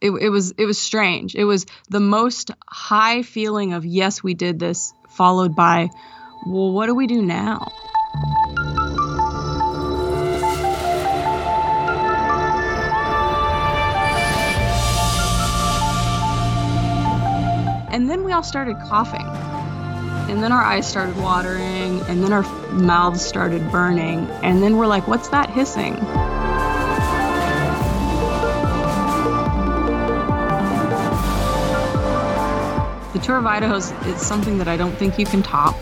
it, it was it was strange. It was the most high feeling of yes, we did this, followed by, well, what do we do now? And then we all started coughing. And then our eyes started watering, and then our mouths started burning. And then we're like, what's that hissing? The Tour of Idaho is something that I don't think you can top.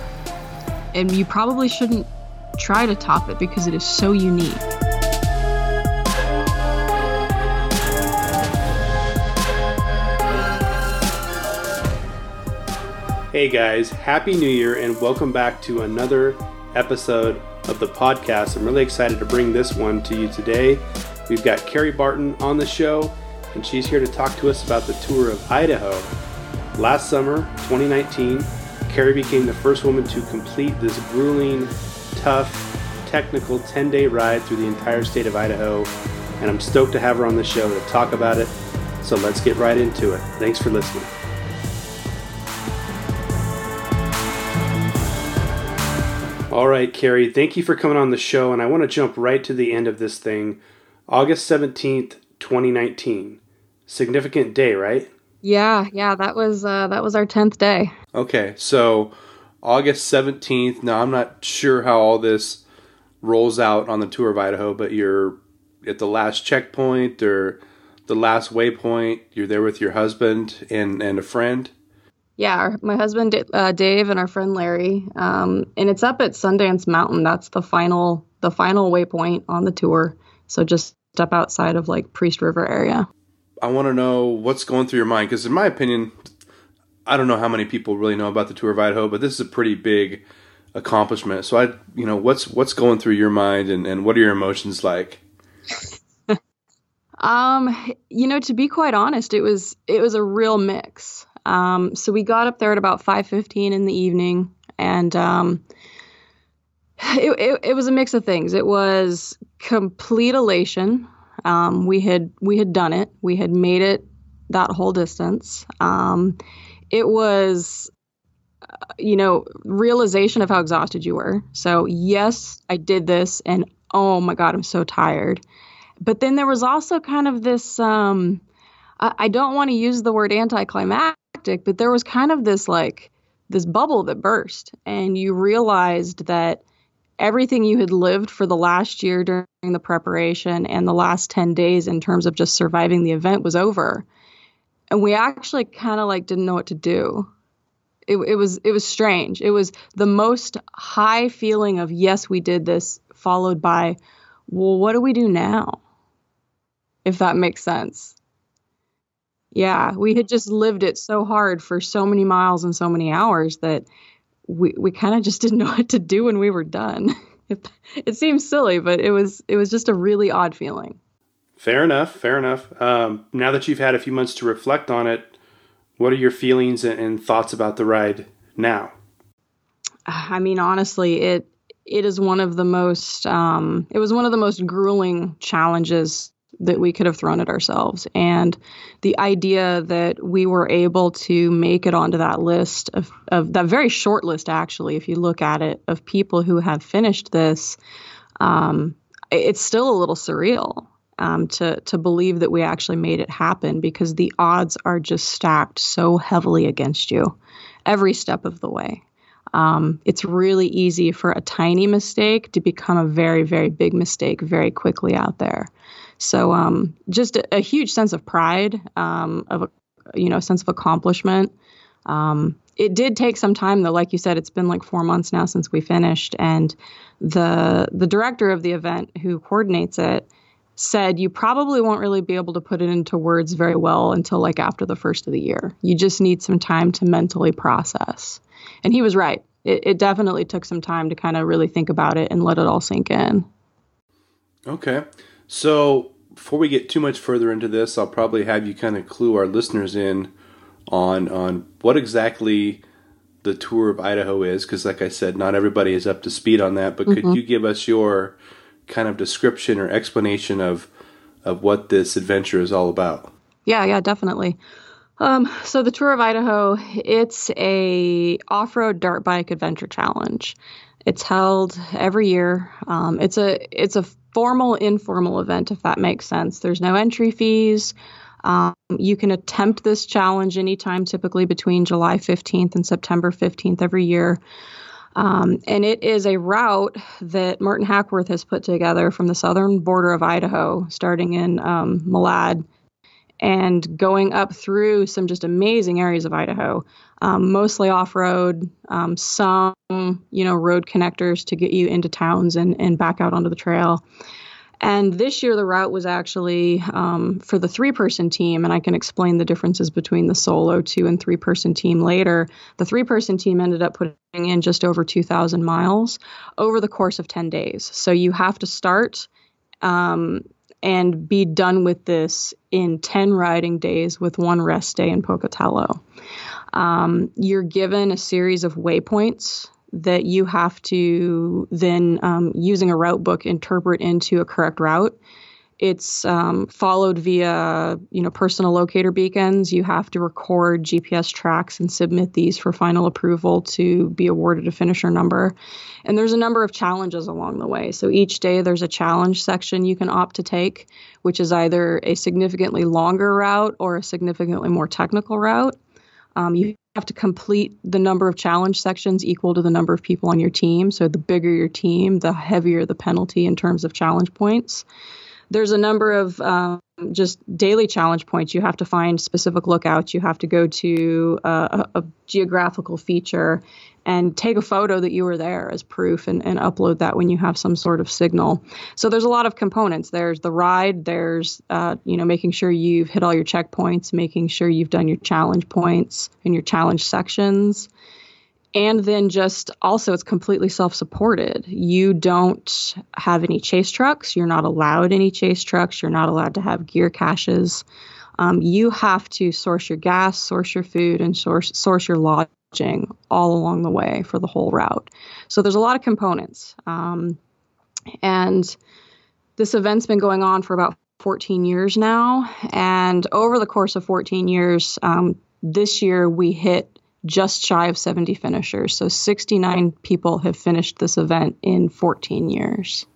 And you probably shouldn't try to top it because it is so unique. Hey guys, Happy New Year and welcome back to another episode of the podcast. I'm really excited to bring this one to you today. We've got Carrie Barton on the show, and she's here to talk to us about the tour of Idaho. Last summer, 2019, Carrie became the first woman to complete this grueling, tough, technical 10 day ride through the entire state of Idaho, and I'm stoked to have her on the show to talk about it. So let's get right into it. Thanks for listening. All right, Carrie, thank you for coming on the show. And I want to jump right to the end of this thing. August 17th, 2019. Significant day, right? Yeah, yeah, that was uh, that was our 10th day. Okay, so August 17th. Now, I'm not sure how all this rolls out on the tour of Idaho, but you're at the last checkpoint or the last waypoint. You're there with your husband and, and a friend yeah, our, my husband uh, Dave and our friend Larry, um, and it's up at Sundance Mountain. That's the final the final waypoint on the tour. So just step outside of like Priest River area. I want to know what's going through your mind because, in my opinion, I don't know how many people really know about the tour of Idaho, but this is a pretty big accomplishment. So I, you know, what's what's going through your mind, and, and what are your emotions like? um, you know, to be quite honest, it was it was a real mix. Um, so we got up there at about 5:15 in the evening, and um, it, it, it, was a mix of things. It was complete elation. Um, we had we had done it. We had made it that whole distance. Um, it was, uh, you know, realization of how exhausted you were. So yes, I did this, and oh my god, I'm so tired. But then there was also kind of this. Um, I, I don't want to use the word anticlimactic but there was kind of this like this bubble that burst and you realized that everything you had lived for the last year during the preparation and the last 10 days in terms of just surviving the event was over. And we actually kind of like didn't know what to do. It, it was it was strange. It was the most high feeling of yes we did this followed by well what do we do now? If that makes sense. Yeah, we had just lived it so hard for so many miles and so many hours that we we kind of just didn't know what to do when we were done. It, it seems silly, but it was it was just a really odd feeling. Fair enough. Fair enough. Um, now that you've had a few months to reflect on it, what are your feelings and, and thoughts about the ride now? I mean, honestly, it it is one of the most um, it was one of the most grueling challenges that we could have thrown at ourselves. And the idea that we were able to make it onto that list of, of that very short list, actually, if you look at it, of people who have finished this, um, it's still a little surreal. Um, to to believe that we actually made it happen because the odds are just stacked so heavily against you every step of the way. Um, it's really easy for a tiny mistake to become a very very big mistake very quickly out there. So um, just a, a, huge sense of pride, um, of a, you know, sense of accomplishment. Um, it did take some time though, like you said, it's been like four months now since we finished, and the the director of the event who coordinates it said you probably won't really be able to put it into words very well until like after the first of the year. You just need some time to mentally process. And he was right. It, it definitely took some time to kind of really think about it and let it all sink in. Okay. So, before we get too much further into this, I'll probably have you kind of clue our listeners in on on what exactly the tour of Idaho is, because like I said, not everybody is up to speed on that. But mm-hmm. could you give us your kind of description or explanation of of what this adventure is all about? Yeah, yeah, definitely. Um, so the Tour of Idaho, it's a off-road dirt bike adventure challenge. It's held every year. Um, it's a it's a formal informal event if that makes sense. There's no entry fees. Um, you can attempt this challenge anytime, typically between July 15th and September 15th every year. Um, and it is a route that Martin Hackworth has put together from the southern border of Idaho, starting in um, Malad and going up through some just amazing areas of Idaho, um, mostly off road, um, some, you know, road connectors to get you into towns and, and back out onto the trail. And this year, the route was actually um, for the three person team, and I can explain the differences between the solo two and three person team later. The three person team ended up putting in just over 2,000 miles over the course of 10 days. So you have to start um, and be done with this in 10 riding days with one rest day in Pocatello. Um, you're given a series of waypoints that you have to then, um, using a route book, interpret into a correct route. It's um, followed via, you know, personal locator beacons. You have to record GPS tracks and submit these for final approval to be awarded a finisher number. And there's a number of challenges along the way. So each day there's a challenge section you can opt to take, which is either a significantly longer route or a significantly more technical route. Um, you have to complete the number of challenge sections equal to the number of people on your team. So the bigger your team, the heavier the penalty in terms of challenge points there's a number of um, just daily challenge points. You have to find specific lookouts. You have to go to uh, a, a, geographical feature and take a photo that you were there as proof and, and, upload that when you have some sort of signal. So there's a lot of components. There's the ride. There's uh, you know making sure you've hit all your checkpoints, making sure you've done your challenge points and your challenge sections and then just also it's completely self-supported. You don't have any chase trucks. You're not allowed any chase trucks. You're not allowed to have gear caches. Um, you have to source your gas source your food and source source your lodging all along the way for the whole route. So there's a lot of components. Um, and this event's been going on for about 14 years now. And over the course of 14 years um, this year we hit just shy of 70 finishers. So 69 people have finished this event in 14 years.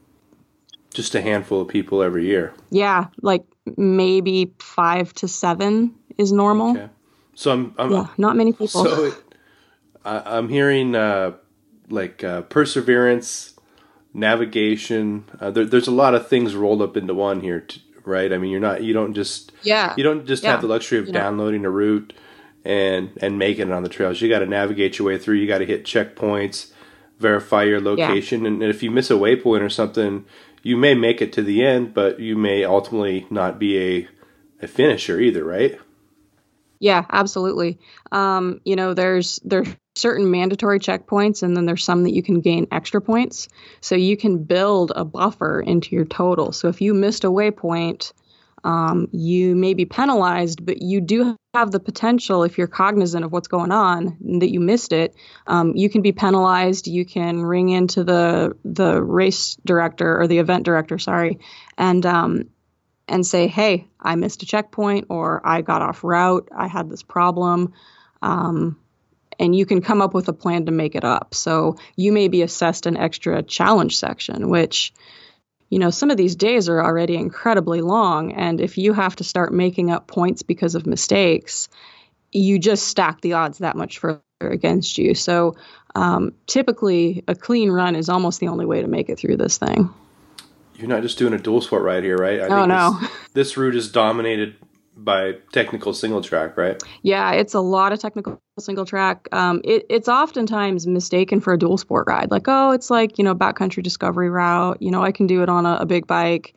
Just a handful of people every year. Yeah, like maybe five to seven is normal. Okay. So I'm, I'm yeah, not many people. So it, I, am hearing uh, like uh, perseverance, navigation. Uh, there, there's a lot of things rolled up into one here, right? I mean, you're not you don't just yeah you don't just yeah. have the luxury of you downloading know. a route and and making it on the trails. You got to navigate your way through. You got to hit checkpoints, verify your location, yeah. and if you miss a waypoint or something, you may make it to the end, but you may ultimately not be a a finisher either, right? Yeah, absolutely. Um, you know, there's there's certain mandatory checkpoints, and then there's some that you can gain extra points. So you can build a buffer into your total. So if you missed a waypoint, um, you may be penalized, but you do have the potential, if you're cognizant of what's going on, and that you missed it. Um, you can be penalized. You can ring into the the race director or the event director, sorry, and um, and say, "Hey, I missed a checkpoint, or I got off route. I had this problem." Um, and you can come up with a plan to make it up. So you may be assessed an extra challenge section, which you know, some of these days are already incredibly long. And if you have to start making up points because of mistakes, you just stack the odds that much further against you. So um, typically, a clean run is almost the only way to make it through this thing. You're not just doing a dual sport right here, right? I oh, no. This, this route is dominated by technical single track, right? Yeah, it's a lot of technical single track. Um, it, it's oftentimes mistaken for a dual sport ride. Like, oh, it's like you know backcountry discovery route. You know, I can do it on a, a big bike.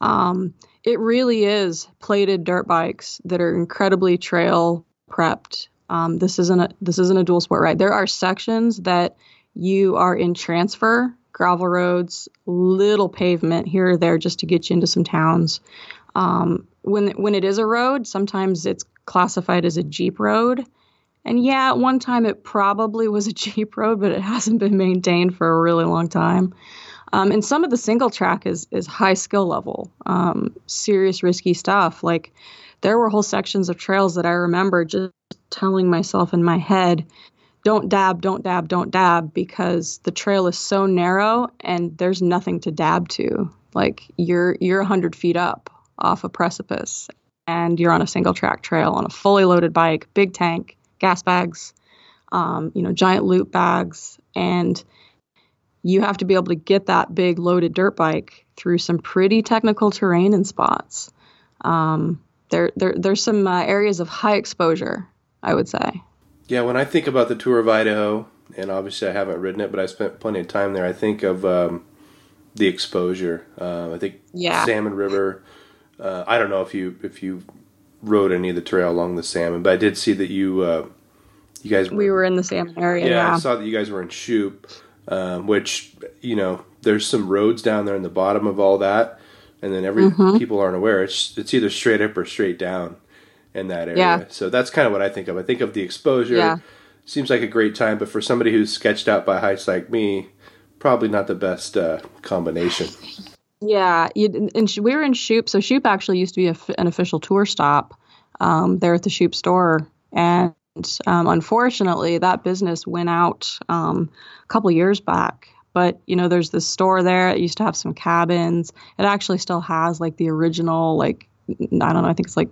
Um, it really is plated dirt bikes that are incredibly trail prepped. Um, this isn't a this isn't a dual sport ride. There are sections that you are in transfer gravel roads, little pavement here or there just to get you into some towns. Um, when when it is a road, sometimes it's classified as a jeep road. And yeah, at one time it probably was a jeep road, but it hasn't been maintained for a really long time. Um, and some of the single track is is high skill level, um, serious risky stuff. Like there were whole sections of trails that I remember just telling myself in my head, don't dab, don't dab, don't dab, because the trail is so narrow and there's nothing to dab to. Like you're you're 100 feet up off a precipice, and you're on a single track trail on a fully loaded bike, big tank, gas bags, um, you know, giant loop bags, and you have to be able to get that big loaded dirt bike through some pretty technical terrain and spots. Um, there, there, there's some uh, areas of high exposure, I would say. Yeah, when I think about the tour of Idaho, and obviously I haven't ridden it, but I spent plenty of time there. I think of um, the exposure. Uh, I think yeah. Salmon River. Uh, I don't know if you if you rode any of the trail along the Salmon, but I did see that you uh, you guys were, we were in the Salmon area. Yeah, yeah. I saw that you guys were in Shoup, um, which you know there's some roads down there in the bottom of all that, and then every mm-hmm. people aren't aware it's it's either straight up or straight down in that area. Yeah. So that's kind of what I think of. I think of the exposure. Yeah. Seems like a great time, but for somebody who's sketched out by heights like me, probably not the best uh, combination. Yeah, you, and we were in Shoup. So Shoup actually used to be an official tour stop um, there at the Shoup store, and um, unfortunately, that business went out um, a couple years back. But you know, there's this store there. It used to have some cabins. It actually still has like the original, like I don't know. I think it's like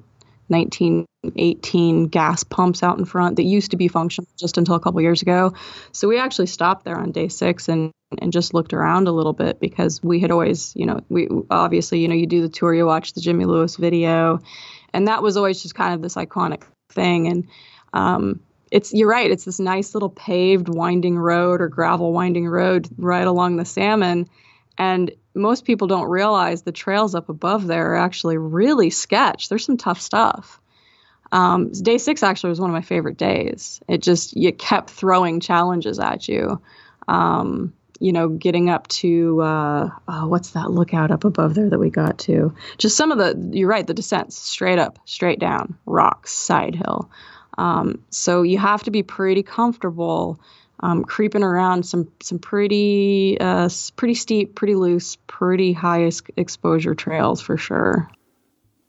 1918 gas pumps out in front that used to be functional just until a couple years ago. So we actually stopped there on day six and and just looked around a little bit because we had always, you know, we obviously, you know, you do the tour, you watch the Jimmy Lewis video, and that was always just kind of this iconic thing. And um, it's you're right, it's this nice little paved winding road or gravel winding road right along the Salmon, and most people don't realize the trails up above there are actually really sketch. There's some tough stuff. Um, day six actually was one of my favorite days. It just you kept throwing challenges at you. Um, you know, getting up to uh, oh, what's that lookout up above there that we got to? Just some of the you're right, the descents straight up, straight down, rocks, side hill. Um, so you have to be pretty comfortable um, creeping around some some pretty uh, pretty steep, pretty loose, pretty high exposure trails for sure.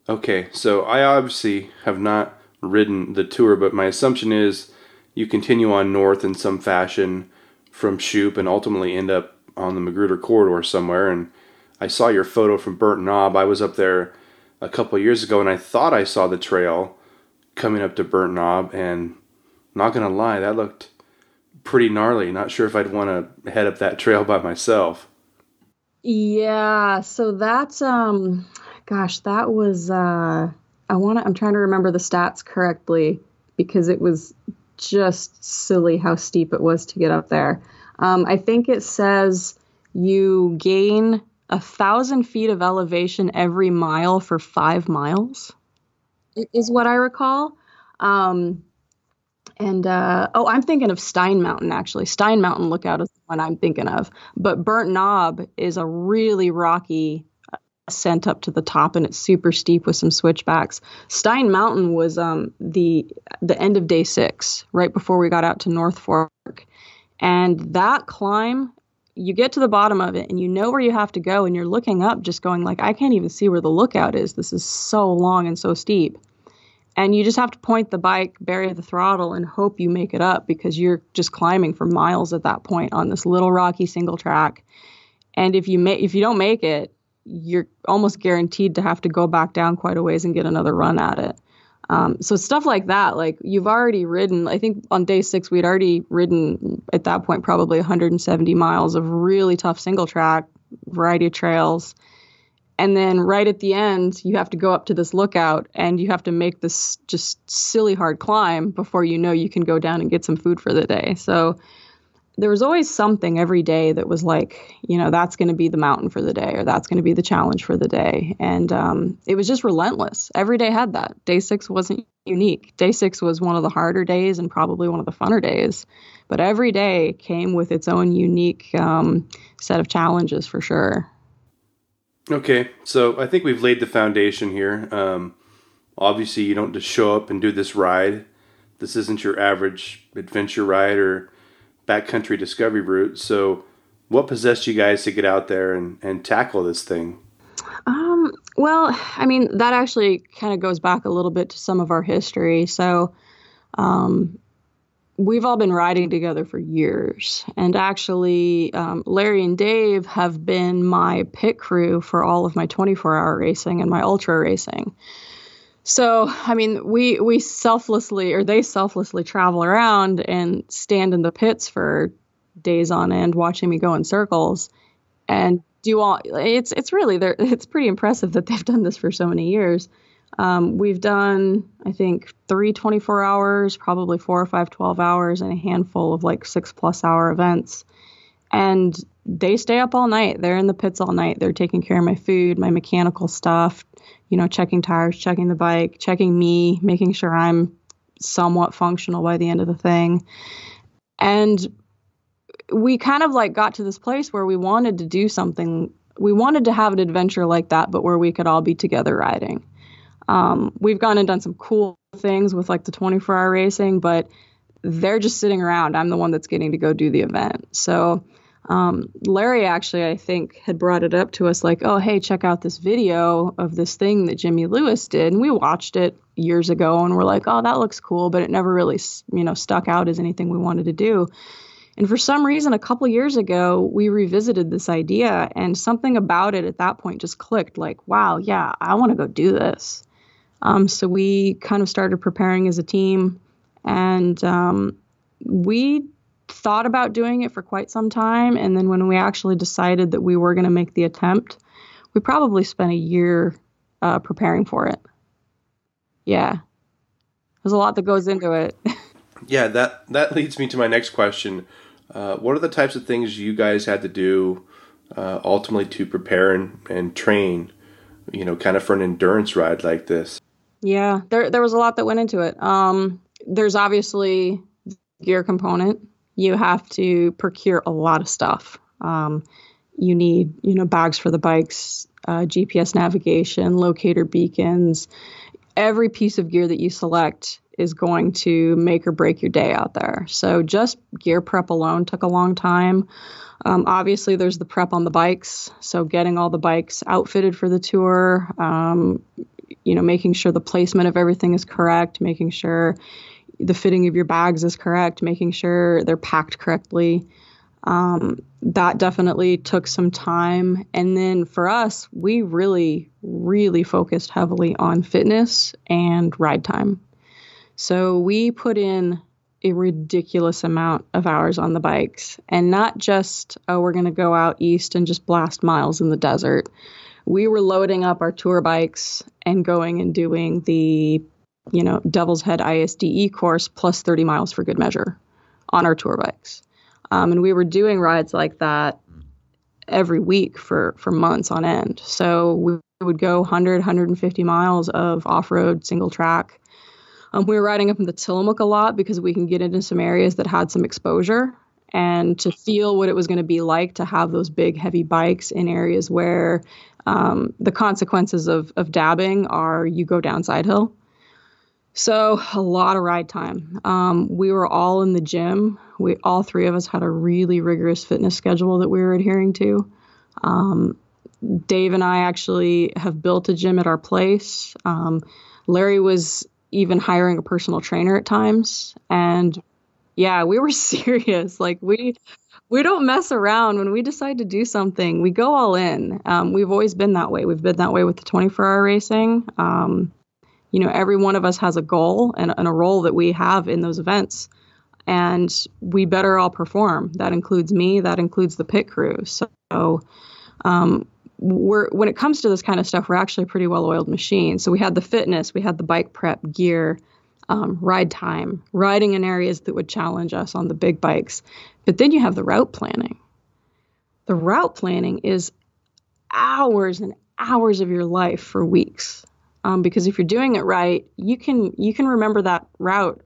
Okay, so I obviously have not ridden the tour, but my assumption is you continue on north in some fashion from Shoup and ultimately end up on the Magruder corridor somewhere. And I saw your photo from Burnt Knob. I was up there a couple years ago and I thought I saw the trail coming up to Burnt Knob. And not gonna lie, that looked pretty gnarly. Not sure if I'd want to head up that trail by myself. Yeah, so that's um gosh, that was uh I want to I'm trying to remember the stats correctly because it was just silly how steep it was to get up there. Um, I think it says you gain a thousand feet of elevation every mile for five miles, is what I recall. Um, and uh, oh, I'm thinking of Stein Mountain actually. Stein Mountain Lookout is the one I'm thinking of. But Burnt Knob is a really rocky uh, ascent up to the top, and it's super steep with some switchbacks. Stein Mountain was um, the the end of day six, right before we got out to North Fork, and that climb. You get to the bottom of it and you know where you have to go and you're looking up just going like I can't even see where the lookout is. This is so long and so steep and you just have to point the bike, bury the throttle, and hope you make it up because you're just climbing for miles at that point on this little rocky single track. And if you make if you don't make it, you're almost guaranteed to have to go back down quite a ways and get another run at it. Um, so stuff like that, like you've already ridden. I think on day six we'd already ridden at that point probably 170 miles of really tough single track, variety of trails and then right at the end you have to go up to this lookout and you have to make this just silly hard climb before you know you can go down and get some food for the day. So there was always something every day that was like you know that's going to be the mountain for the day or that's going to be the challenge for the day. And um, it was just relentless. Every day had that. Day six wasn't unique. Day six was one of the harder days and probably one of the funner days. But every day came with its own unique um, set of challenges for sure Okay, so I think we've laid the foundation here. Um, obviously, you don't just show up and do this ride. This isn't your average adventure ride or backcountry discovery route. So, what possessed you guys to get out there and, and tackle this thing? Um, well, I mean, that actually kind of goes back a little bit to some of our history. So, um, we've all been riding together for years. And actually, um, Larry and Dave have been my pit crew for all of my 24 hour racing and my ultra racing. So, I mean, we we selflessly or they selflessly travel around and stand in the pits for days on end watching me go in circles and do all it's it's really it's pretty impressive that they've done this for so many years. Um, we've done, I think, three 24 hours, probably four or five 12 hours, and a handful of like six plus hour events. And they stay up all night. They're in the pits all night. They're taking care of my food, my mechanical stuff, you know, checking tires, checking the bike, checking me, making sure I'm somewhat functional by the end of the thing. And we kind of like got to this place where we wanted to do something. We wanted to have an adventure like that, but where we could all be together riding. Um, we've gone and done some cool things with like the 24 hour racing, but they're just sitting around. I'm the one that's getting to go do the event. So um, Larry actually, I think, had brought it up to us like, oh, hey, check out this video of this thing that Jimmy Lewis did. And we watched it years ago and we're like, oh, that looks cool, but it never really, you know, stuck out as anything we wanted to do. And for some reason, a couple years ago, we revisited this idea and something about it at that point just clicked like, wow, yeah, I want to go do this. Um, so we kind of started preparing as a team, and um, we thought about doing it for quite some time. And then when we actually decided that we were going to make the attempt, we probably spent a year uh, preparing for it. Yeah, there's a lot that goes into it. yeah, that that leads me to my next question. Uh, what are the types of things you guys had to do uh, ultimately to prepare and, and train, you know, kind of for an endurance ride like this? Yeah, there there was a lot that went into it. Um, there's obviously gear component. You have to procure a lot of stuff. Um, you need you know bags for the bikes, uh, GPS navigation, locator beacons. Every piece of gear that you select is going to make or break your day out there. So just gear prep alone took a long time. Um, obviously, there's the prep on the bikes. So getting all the bikes outfitted for the tour, um, you know, making sure the placement of everything is correct, making sure the fitting of your bags is correct, making sure they're packed correctly. Um, that definitely took some time. And then for us, we really, really focused heavily on fitness and ride time. So we put in a ridiculous amount of hours on the bikes and not just, oh, we're going to go out east and just blast miles in the desert we were loading up our tour bikes and going and doing the, you know, Devil's Head ISDE course plus 30 miles for good measure on our tour bikes. Um, and we were doing rides like that every week for, for months on end. So we would go 100, 150 miles of off road single track. Um, we were riding up in the Tillamook a lot because we can get into some areas that had some exposure and to feel what it was going to be like to have those big, heavy bikes in areas where um, the consequences of, of dabbing are you go down side hill. So a lot of ride time. Um, we were all in the gym. We all three of us had a really rigorous fitness schedule that we were adhering to. Um, Dave and I actually have built a gym at our place. Um, Larry was even hiring a personal trainer at times, and yeah, we were serious. Like we we don't mess around when we decide to do something. We go all in. Um, we've always been that way. We've been that way with the 24 hour racing. Um, you know, every one of us has a goal and, and a role that we have in those events, and we better all perform. That includes me. That includes the pit crew. So. Um, we're when it comes to this kind of stuff, we're actually a pretty well-oiled machine. So we had the fitness, we had the bike prep gear, um, ride time, riding in areas that would challenge us on the big bikes. But then you have the route planning. The route planning is hours and hours of your life for weeks. Um, because if you're doing it right, you can you can remember that route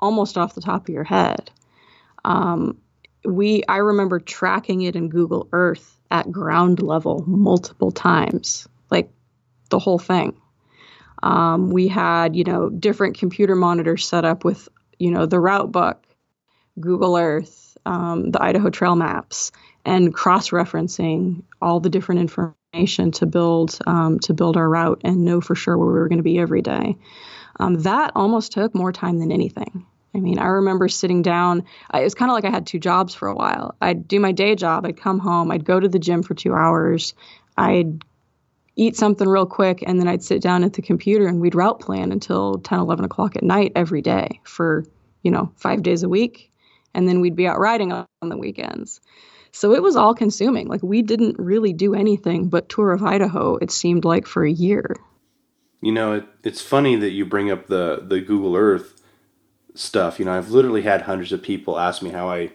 almost off the top of your head. Um, we I remember tracking it in Google Earth at ground level multiple times, like the whole thing. Um, we had, you know, different computer monitors set up with, you know, the route book, Google Earth, um, the Idaho Trail maps, and cross referencing all the different information to build um, to build our route and know for sure where we were going to be every day. Um, that almost took more time than anything. I mean, I remember sitting down. it was kind of like I had two jobs for a while. I'd do my day job. I'd come home. I'd go to the gym for two hours. I'd eat something real quick, and then I'd sit down at the computer and we'd route plan until 10, 11 o'clock at night every day for, you know, five days a week. And then we'd be out riding on the weekends. So it was all consuming. Like we didn't really do anything but tour of Idaho, it seemed like for a year. You know, it, it's funny that you bring up the, the Google Earth stuff. You know, I've literally had hundreds of people ask me how I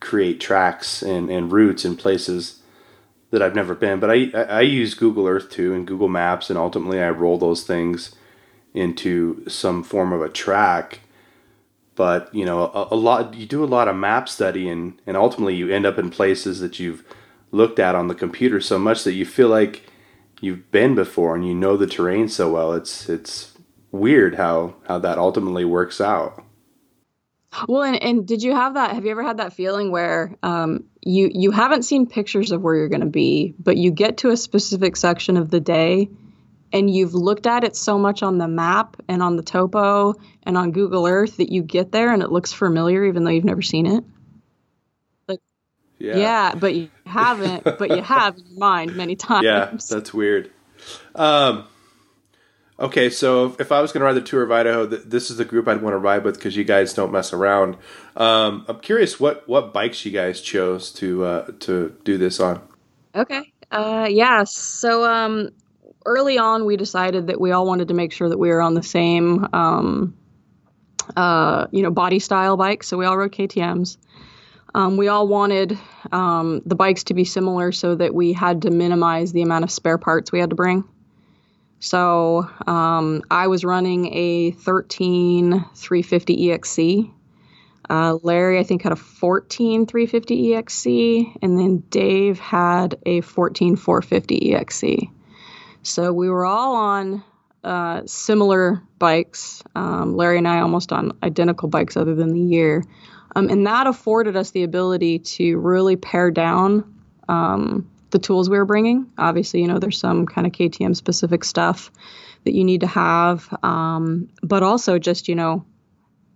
create tracks and, and routes in places that I've never been. But I, I use Google Earth too and Google Maps, and ultimately I roll those things into some form of a track. But you know, a, a lot you do a lot of map study, and and ultimately you end up in places that you've looked at on the computer so much that you feel like you've been before and you know the terrain so well. It's it's weird how how that ultimately works out. Well, and, and did you have that? Have you ever had that feeling where um, you you haven't seen pictures of where you're going to be, but you get to a specific section of the day, and you've looked at it so much on the map and on the topo and on Google Earth that you get there and it looks familiar, even though you've never seen it. Like, yeah, yeah but you haven't, but you have in your mind many times. Yeah, that's weird. Um, Okay, so if I was going to ride the tour of Idaho, this is the group I'd want to ride with because you guys don't mess around. Um, I'm curious what what bikes you guys chose to uh, to do this on. Okay, uh, yeah. So um, early on, we decided that we all wanted to make sure that we were on the same um, uh, you know body style bike. So we all rode KTM's. Um, we all wanted um, the bikes to be similar so that we had to minimize the amount of spare parts we had to bring. So um, I was running a 13 350 EXC. Uh, Larry, I think, had a 14 350 EXC, and then Dave had a 14 450 EXC. So we were all on uh, similar bikes. Um, Larry and I almost on identical bikes, other than the year. Um, and that afforded us the ability to really pare down um, the tools we were bringing. Obviously, you know, there's some kind of KTM specific stuff that you need to have, um, but also just, you know,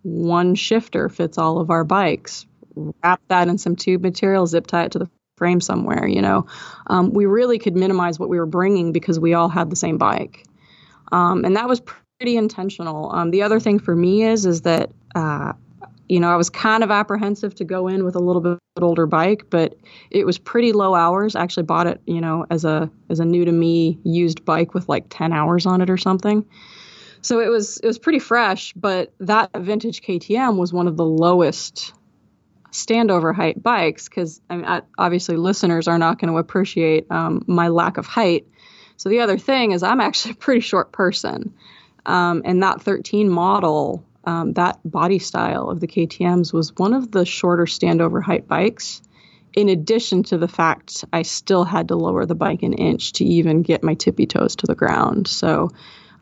one shifter fits all of our bikes. Wrap that in some tube material, zip tie it to the frame somewhere, you know. Um, we really could minimize what we were bringing because we all had the same bike. Um, and that was pretty intentional. Um, the other thing for me is is that uh, you know, I was kind of apprehensive to go in with a little bit older bike, but it was pretty low hours. I actually bought it, you know, as a as a new to me used bike with like 10 hours on it or something. So it was it was pretty fresh, but that vintage KTM was one of the lowest standover height bikes because I mean, obviously listeners are not going to appreciate um, my lack of height. So the other thing is I'm actually a pretty short person, um, and that 13 model um, that body style of the KTM's was one of the shorter standover height bikes. In addition to the fact I still had to lower the bike an inch to even get my tippy toes to the ground. So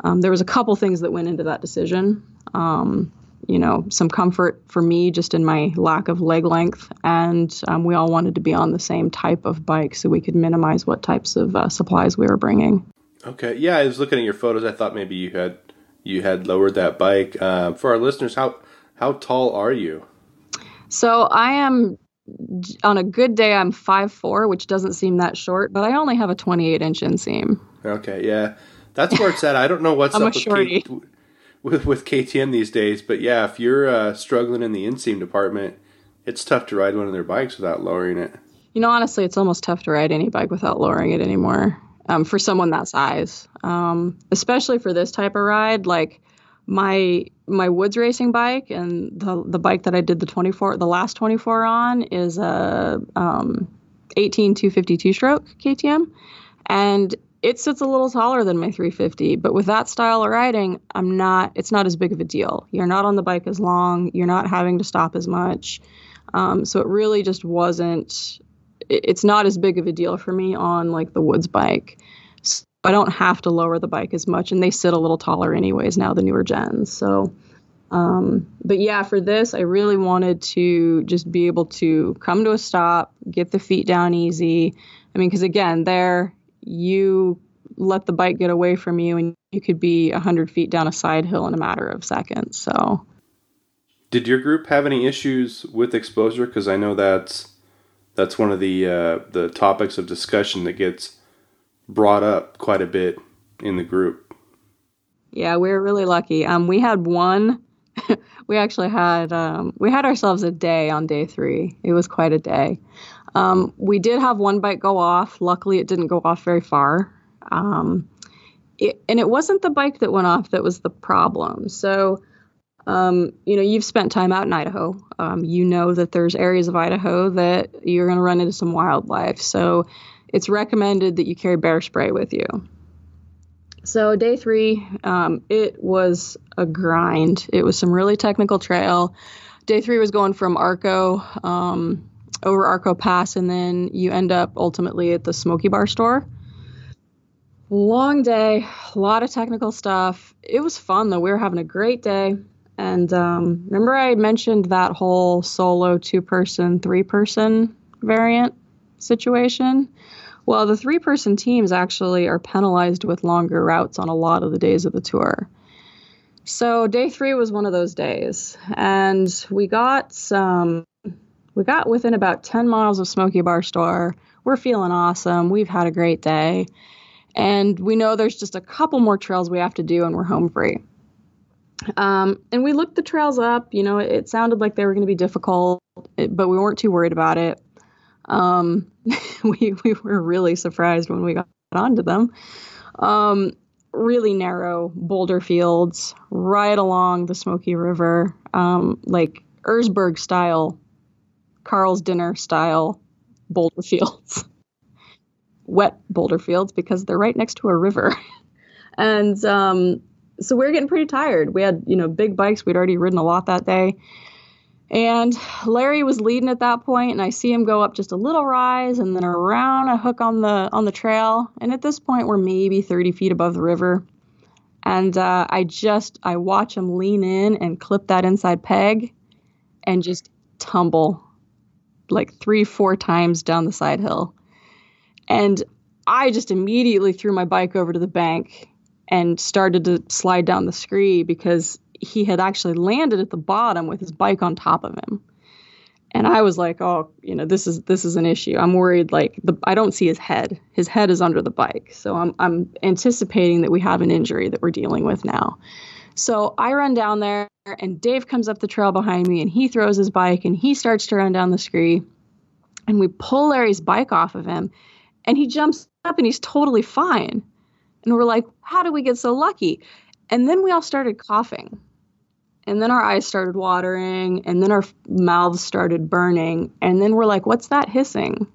um, there was a couple things that went into that decision. Um, you know, some comfort for me just in my lack of leg length, and um, we all wanted to be on the same type of bike so we could minimize what types of uh, supplies we were bringing. Okay, yeah, I was looking at your photos. I thought maybe you had you had lowered that bike. Uh, for our listeners, how how tall are you? So I am on a good day I'm five four, which doesn't seem that short, but I only have a 28 inch inseam. Okay, yeah, that's where it's at. I don't know what's up with, K- with, with KTM these days, but yeah, if you're uh, struggling in the inseam department, it's tough to ride one of their bikes without lowering it. You know, honestly, it's almost tough to ride any bike without lowering it anymore um, for someone that size, um, especially for this type of ride. Like my my woods racing bike and the the bike that I did the 24 the last 24 on is a um, 18 252 stroke KTM, and it sits a little taller than my 350. But with that style of riding, I'm not. It's not as big of a deal. You're not on the bike as long. You're not having to stop as much. Um, so it really just wasn't it's not as big of a deal for me on like the woods bike. So I don't have to lower the bike as much, and they sit a little taller anyways now, the newer gens. So, um, but yeah, for this, I really wanted to just be able to come to a stop, get the feet down easy. I mean, because again, there you let the bike get away from you and you could be a 100 feet down a side hill in a matter of seconds. So, did your group have any issues with exposure? Because I know that's that's one of the uh, the topics of discussion that gets brought up quite a bit in the group. Yeah, we were really lucky. Um, we had one. we actually had um, we had ourselves a day on day three. It was quite a day. Um, we did have one bike go off. Luckily, it didn't go off very far. Um, it, and it wasn't the bike that went off that was the problem. So, um, you know, you've spent time out in Idaho. Um, you know that there's areas of Idaho that you're going to run into some wildlife. So, it's recommended that you carry bear spray with you. So, day three, um, it was a grind. It was some really technical trail. Day three was going from Arco um, over Arco Pass, and then you end up ultimately at the Smoky Bar store long day, a lot of technical stuff. It was fun though. We were having a great day. And um, remember, I mentioned that whole solo two person, three person variant situation? Well, the three person teams actually are penalized with longer routes on a lot of the days of the tour. So day three was one of those days, and we got some. We got within about 10 miles of Smoky Bar Store. We're feeling awesome. We've had a great day. And we know there's just a couple more trails we have to do and we're home free. Um, and we looked the trails up. You know, it, it sounded like they were going to be difficult, but we weren't too worried about it. Um, we, we were really surprised when we got onto them. Um, really narrow boulder fields right along the Smoky River, um, like Erzberg style, Carl's Diner style boulder fields wet boulder fields because they're right next to a river. and um, so we are getting pretty tired. We had, you know, big bikes. We'd already ridden a lot that day. And Larry was leading at that point, and I see him go up just a little rise and then around a hook on the on the trail. And at this point, we're maybe 30 feet above the river. And uh, I just I watch him lean in and clip that inside peg, and just tumble like three four times down the side hill. And I just immediately threw my bike over to the bank and started to slide down the scree because he had actually landed at the bottom with his bike on top of him. And I was like, "Oh, you know, this is this is an issue. I'm worried like the I don't see his head. His head is under the bike. So I'm I'm anticipating that we have an injury that we're dealing with now." So I run down there and Dave comes up the trail behind me and he throws his bike and he starts to run down the scree and we pull Larry's bike off of him and he jumps up and he's totally fine. And we're like, how did we get so lucky? And then we all started coughing. And then our eyes started watering. And then our mouths started burning. And then we're like, what's that hissing?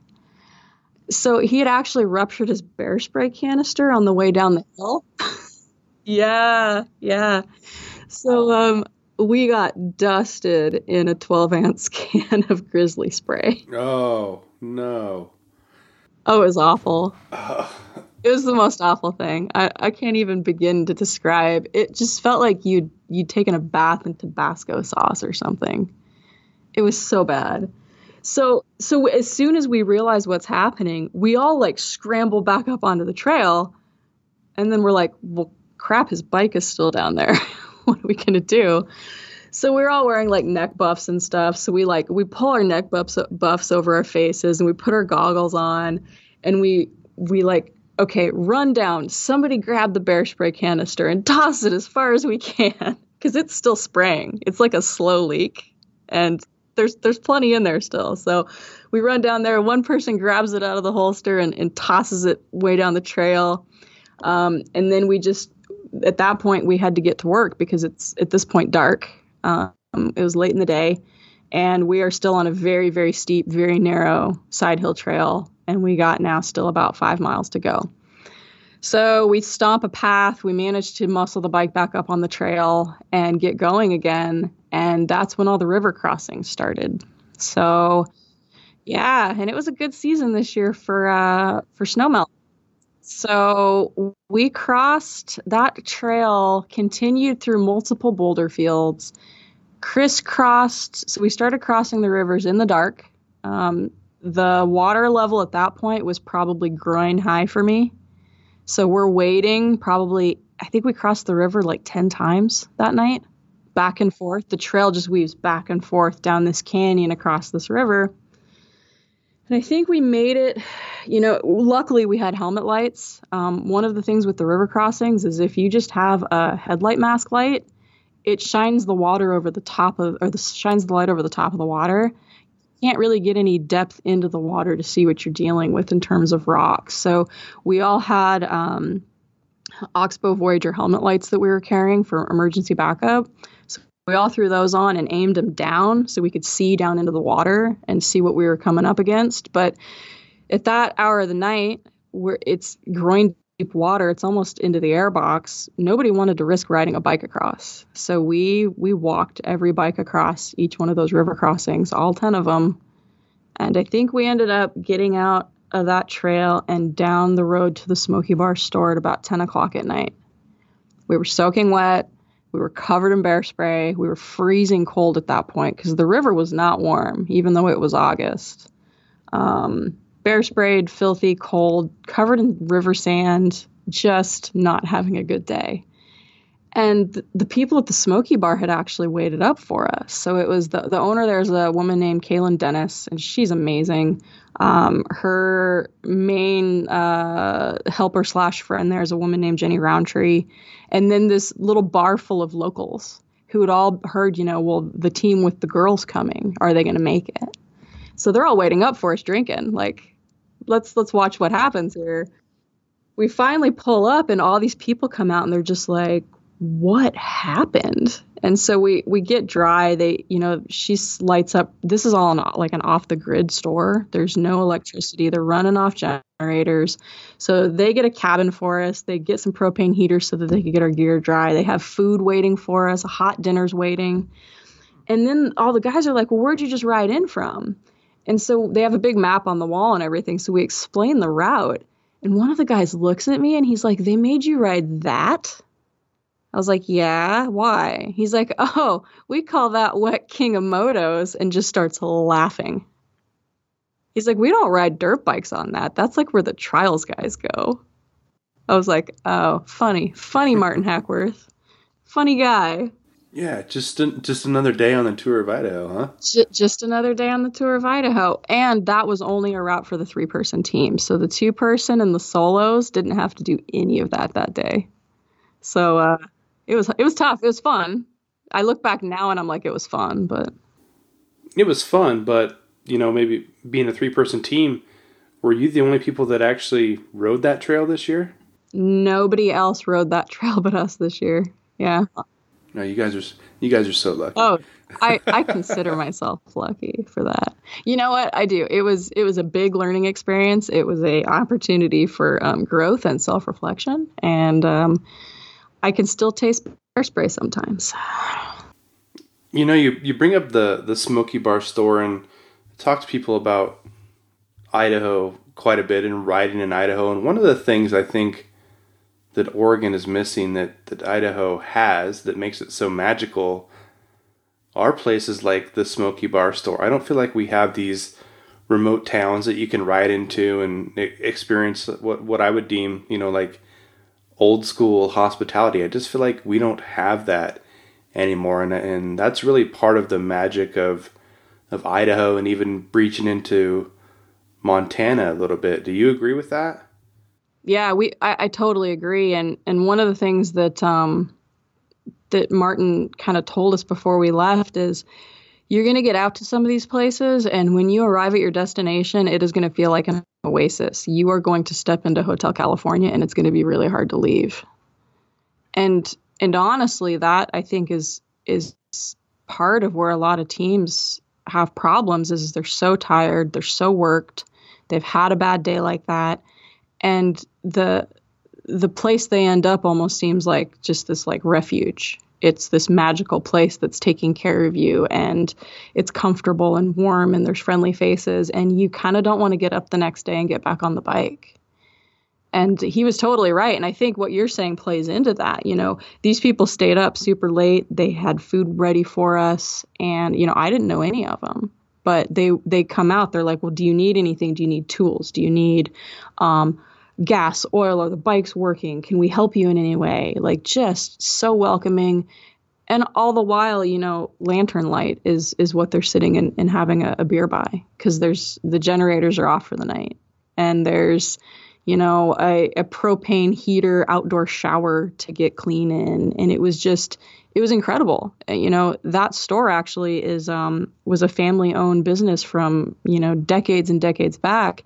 So he had actually ruptured his bear spray canister on the way down the hill. yeah, yeah. So um, we got dusted in a 12 ounce can of grizzly spray. Oh, no. Oh, it was awful. it was the most awful thing. I, I can't even begin to describe. It just felt like you'd you'd taken a bath in Tabasco sauce or something. It was so bad. So so as soon as we realize what's happening, we all like scramble back up onto the trail, and then we're like, well, crap, his bike is still down there. what are we gonna do? So we are all wearing like neck buffs and stuff. So we like we pull our neck buffs buffs over our faces and we put our goggles on and we we like okay, run down. Somebody grab the bear spray canister and toss it as far as we can because it's still spraying. It's like a slow leak and there's there's plenty in there still. So we run down there. One person grabs it out of the holster and, and tosses it way down the trail. Um, and then we just at that point we had to get to work because it's at this point dark um, it was late in the day, and we are still on a very, very steep, very narrow side hill trail, and we got now still about five miles to go. So we stomp a path. We managed to muscle the bike back up on the trail and get going again. And that's when all the river crossings started. So, yeah, and it was a good season this year for uh, for snowmelt. So we crossed that trail, continued through multiple boulder fields, crisscrossed. So we started crossing the rivers in the dark. Um, the water level at that point was probably groin high for me. So we're waiting probably, I think we crossed the river like 10 times that night, back and forth. The trail just weaves back and forth down this canyon across this river. And I think we made it, you know, luckily we had helmet lights. Um, one of the things with the river crossings is if you just have a headlight mask light, it shines the water over the top of, or the, shines the light over the top of the water You can't really get any depth into the water to see what you're dealing with in terms of rocks. So we all had um, Oxbow Voyager helmet lights that we were carrying for emergency backup. So we all threw those on and aimed them down so we could see down into the water and see what we were coming up against. But at that hour of the night, where it's groin water, it's almost into the airbox. Nobody wanted to risk riding a bike across. So we we walked every bike across each one of those river crossings, all 10 of them. And I think we ended up getting out of that trail and down the road to the Smoky Bar store at about 10 o'clock at night. We were soaking wet. We were covered in bear spray. We were freezing cold at that point because the river was not warm, even though it was August. Um, bear sprayed, filthy, cold, covered in river sand, just not having a good day. And the people at the Smoky Bar had actually waited up for us. So it was the, the owner there's a woman named Kaylin Dennis, and she's amazing. Um, her main uh, helper slash friend there is a woman named Jenny Roundtree. And then this little bar full of locals who had all heard, you know, well, the team with the girls coming, are they going to make it? So they're all waiting up for us drinking. Like, let's let's watch what happens here. We finally pull up and all these people come out and they're just like, what happened? And so we we get dry. They, you know, she lights up. This is all an, like an off the grid store. There's no electricity. They're running off generators. So they get a cabin for us. They get some propane heaters so that they can get our gear dry. They have food waiting for us. A hot dinner's waiting. And then all the guys are like, "Well, where'd you just ride in from?" And so they have a big map on the wall and everything. So we explain the route. And one of the guys looks at me and he's like, They made you ride that? I was like, Yeah, why? He's like, Oh, we call that Wet King of Motos and just starts laughing. He's like, We don't ride dirt bikes on that. That's like where the trials guys go. I was like, Oh, funny. Funny Martin Hackworth. Funny guy. Yeah, just just another day on the tour of Idaho, huh? J- just another day on the tour of Idaho, and that was only a route for the three person team. So the two person and the solos didn't have to do any of that that day. So uh, it was it was tough. It was fun. I look back now and I'm like, it was fun, but it was fun. But you know, maybe being a three person team, were you the only people that actually rode that trail this year? Nobody else rode that trail but us this year. Yeah. No, you guys are you guys are so lucky. Oh, I I consider myself lucky for that. You know what? I do. It was it was a big learning experience. It was a opportunity for um, growth and self reflection, and um, I can still taste bear spray sometimes. You know, you you bring up the the Smoky Bar store and talk to people about Idaho quite a bit and riding in Idaho, and one of the things I think that Oregon is missing that, that Idaho has that makes it so magical are places like the Smoky Bar store. I don't feel like we have these remote towns that you can ride into and experience what, what I would deem, you know, like old school hospitality. I just feel like we don't have that anymore. And, and that's really part of the magic of, of Idaho and even breaching into Montana a little bit. Do you agree with that? Yeah, we I, I, totally agree. And and one of the things that um that Martin kind of told us before we left is you're going to get out to some of these places and when you arrive at your destination it is going to feel like an oasis you are going to step into hotel california and it's going to be really hard to leave and and honestly that i think is is part of where a lot of teams have problems is they're so tired they're so worked they've had a bad day like that and the the place they end up almost seems like just this like refuge. It's this magical place that's taking care of you and it's comfortable and warm and there's friendly faces and you kind of don't want to get up the next day and get back on the bike. And he was totally right and i think what you're saying plays into that you know. These people stayed up super late they had food ready for us and you know i didn't know any of them. But they they come out they're like well do you need anything? Do you need tools? Do you need um, gas oil are the bikes working can we help you in any way? Like just so welcoming. And all the while you know lantern light is is what they're sitting and, and having a, a beer by because there's the generators are off for the night. And there's you know a, a propane heater outdoor shower to get clean in. And it was just it was incredible. You know, that store actually is um, was a family owned business from you know decades and decades back,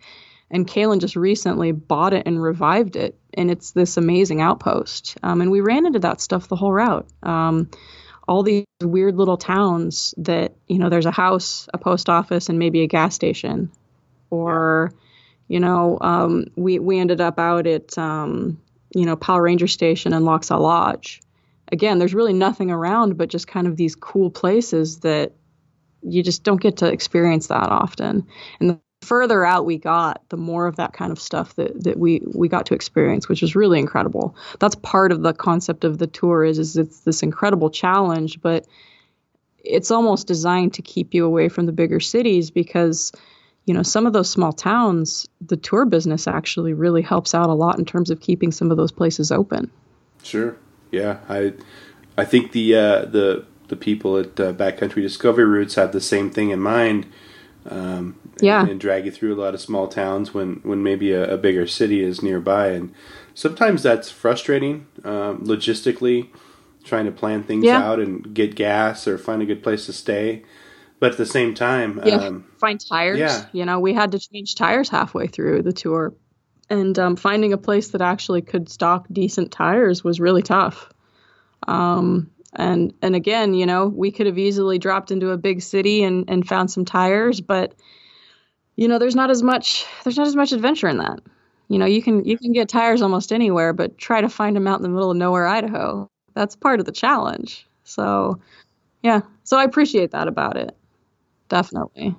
and Kaylin just recently bought it and revived it, and it's this amazing outpost. Um, and we ran into that stuff the whole route. Um, all these weird little towns that you know there's a house, a post office, and maybe a gas station, or you know um, we we ended up out at um, you know Powell Ranger Station and Lochsa Lodge again, there's really nothing around but just kind of these cool places that you just don't get to experience that often. And further out we got, the more of that kind of stuff that, that we, we got to experience, which was really incredible. That's part of the concept of the tour is, is it's this incredible challenge, but it's almost designed to keep you away from the bigger cities because you know some of those small towns the tour business actually really helps out a lot in terms of keeping some of those places open sure yeah, I I think the uh, the the people at uh, Backcountry Discovery Routes have the same thing in mind. Um, yeah, and, and, drag you through a lot of small towns when when maybe a, a bigger city is nearby, and sometimes that's frustrating um, logistically, trying to plan things yeah. out and get gas or find a good place to stay. But at the same time, yeah, um, find tires. Yeah, you know, we had to change tires halfway through the tour and um, finding a place that actually could stock decent tires was really tough. Um, and and again, you know, we could have easily dropped into a big city and, and found some tires, but you know, there's not as much there's not as much adventure in that. You know, you can you can get tires almost anywhere, but try to find them out in the middle of nowhere, Idaho. That's part of the challenge. So, yeah. So I appreciate that about it. Definitely.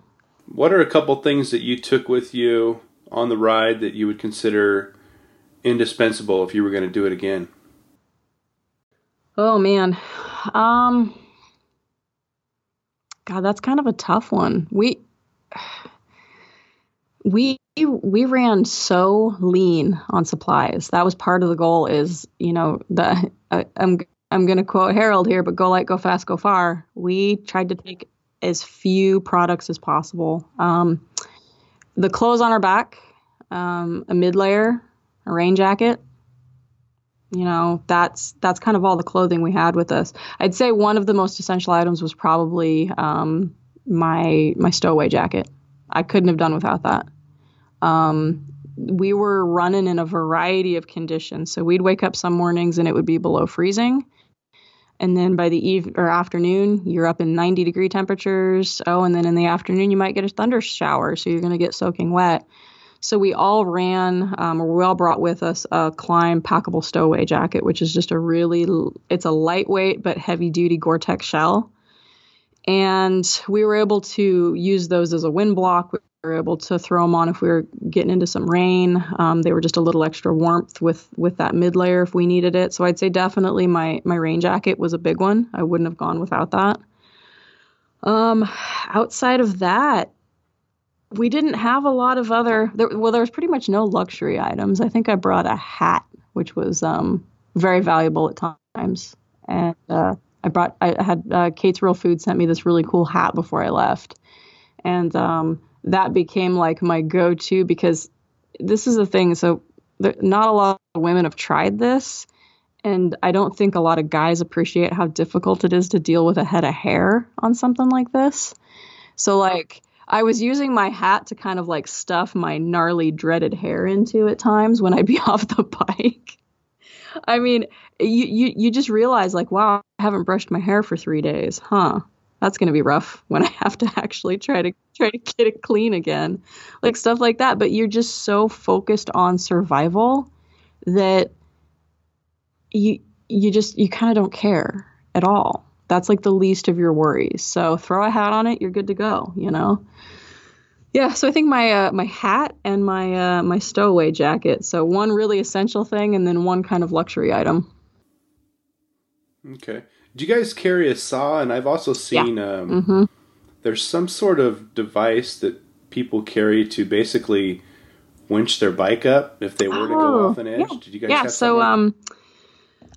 What are a couple things that you took with you on the ride that you would consider indispensable if you were going to do it again? Oh man. Um God, that's kind of a tough one. We we we ran so lean on supplies. That was part of the goal is, you know, the I, I'm I'm going to quote Harold here, but go light, go fast, go far. We tried to take as few products as possible. Um, the clothes on our back, um, a mid layer, a rain jacket. You know, that's that's kind of all the clothing we had with us. I'd say one of the most essential items was probably um, my my stowaway jacket. I couldn't have done without that. Um, we were running in a variety of conditions. So we'd wake up some mornings and it would be below freezing. And then by the eve or afternoon, you're up in 90 degree temperatures. Oh, and then in the afternoon, you might get a thunder shower. So you're going to get soaking wet. So we all ran, um, or we all brought with us a Klim packable stowaway jacket, which is just a really, it's a lightweight but heavy duty Gore-Tex shell. And we were able to use those as a wind block. We were able to throw them on if we were getting into some rain. Um, they were just a little extra warmth with with that mid layer if we needed it. So I'd say definitely my my rain jacket was a big one. I wouldn't have gone without that. Um, outside of that, we didn't have a lot of other there, well there was pretty much no luxury items i think i brought a hat which was um, very valuable at times and uh, i brought i had uh, kate's real food sent me this really cool hat before i left and um, that became like my go-to because this is the thing so there, not a lot of women have tried this and i don't think a lot of guys appreciate how difficult it is to deal with a head of hair on something like this so like I was using my hat to kind of like stuff my gnarly, dreaded hair into at times when I'd be off the bike. I mean, you, you you just realize like, wow, I haven't brushed my hair for three days, huh? That's gonna be rough when I have to actually try to try to get it clean again, like stuff like that. But you're just so focused on survival that you you just you kind of don't care at all that's like the least of your worries. So throw a hat on it, you're good to go, you know. Yeah, so I think my uh, my hat and my uh, my stowaway jacket. So one really essential thing, and then one kind of luxury item. Okay. Do you guys carry a saw? And I've also seen yeah. um, mm-hmm. there's some sort of device that people carry to basically winch their bike up if they were oh, to go oh, off an edge. Yeah. Did you guys? Yeah. so um,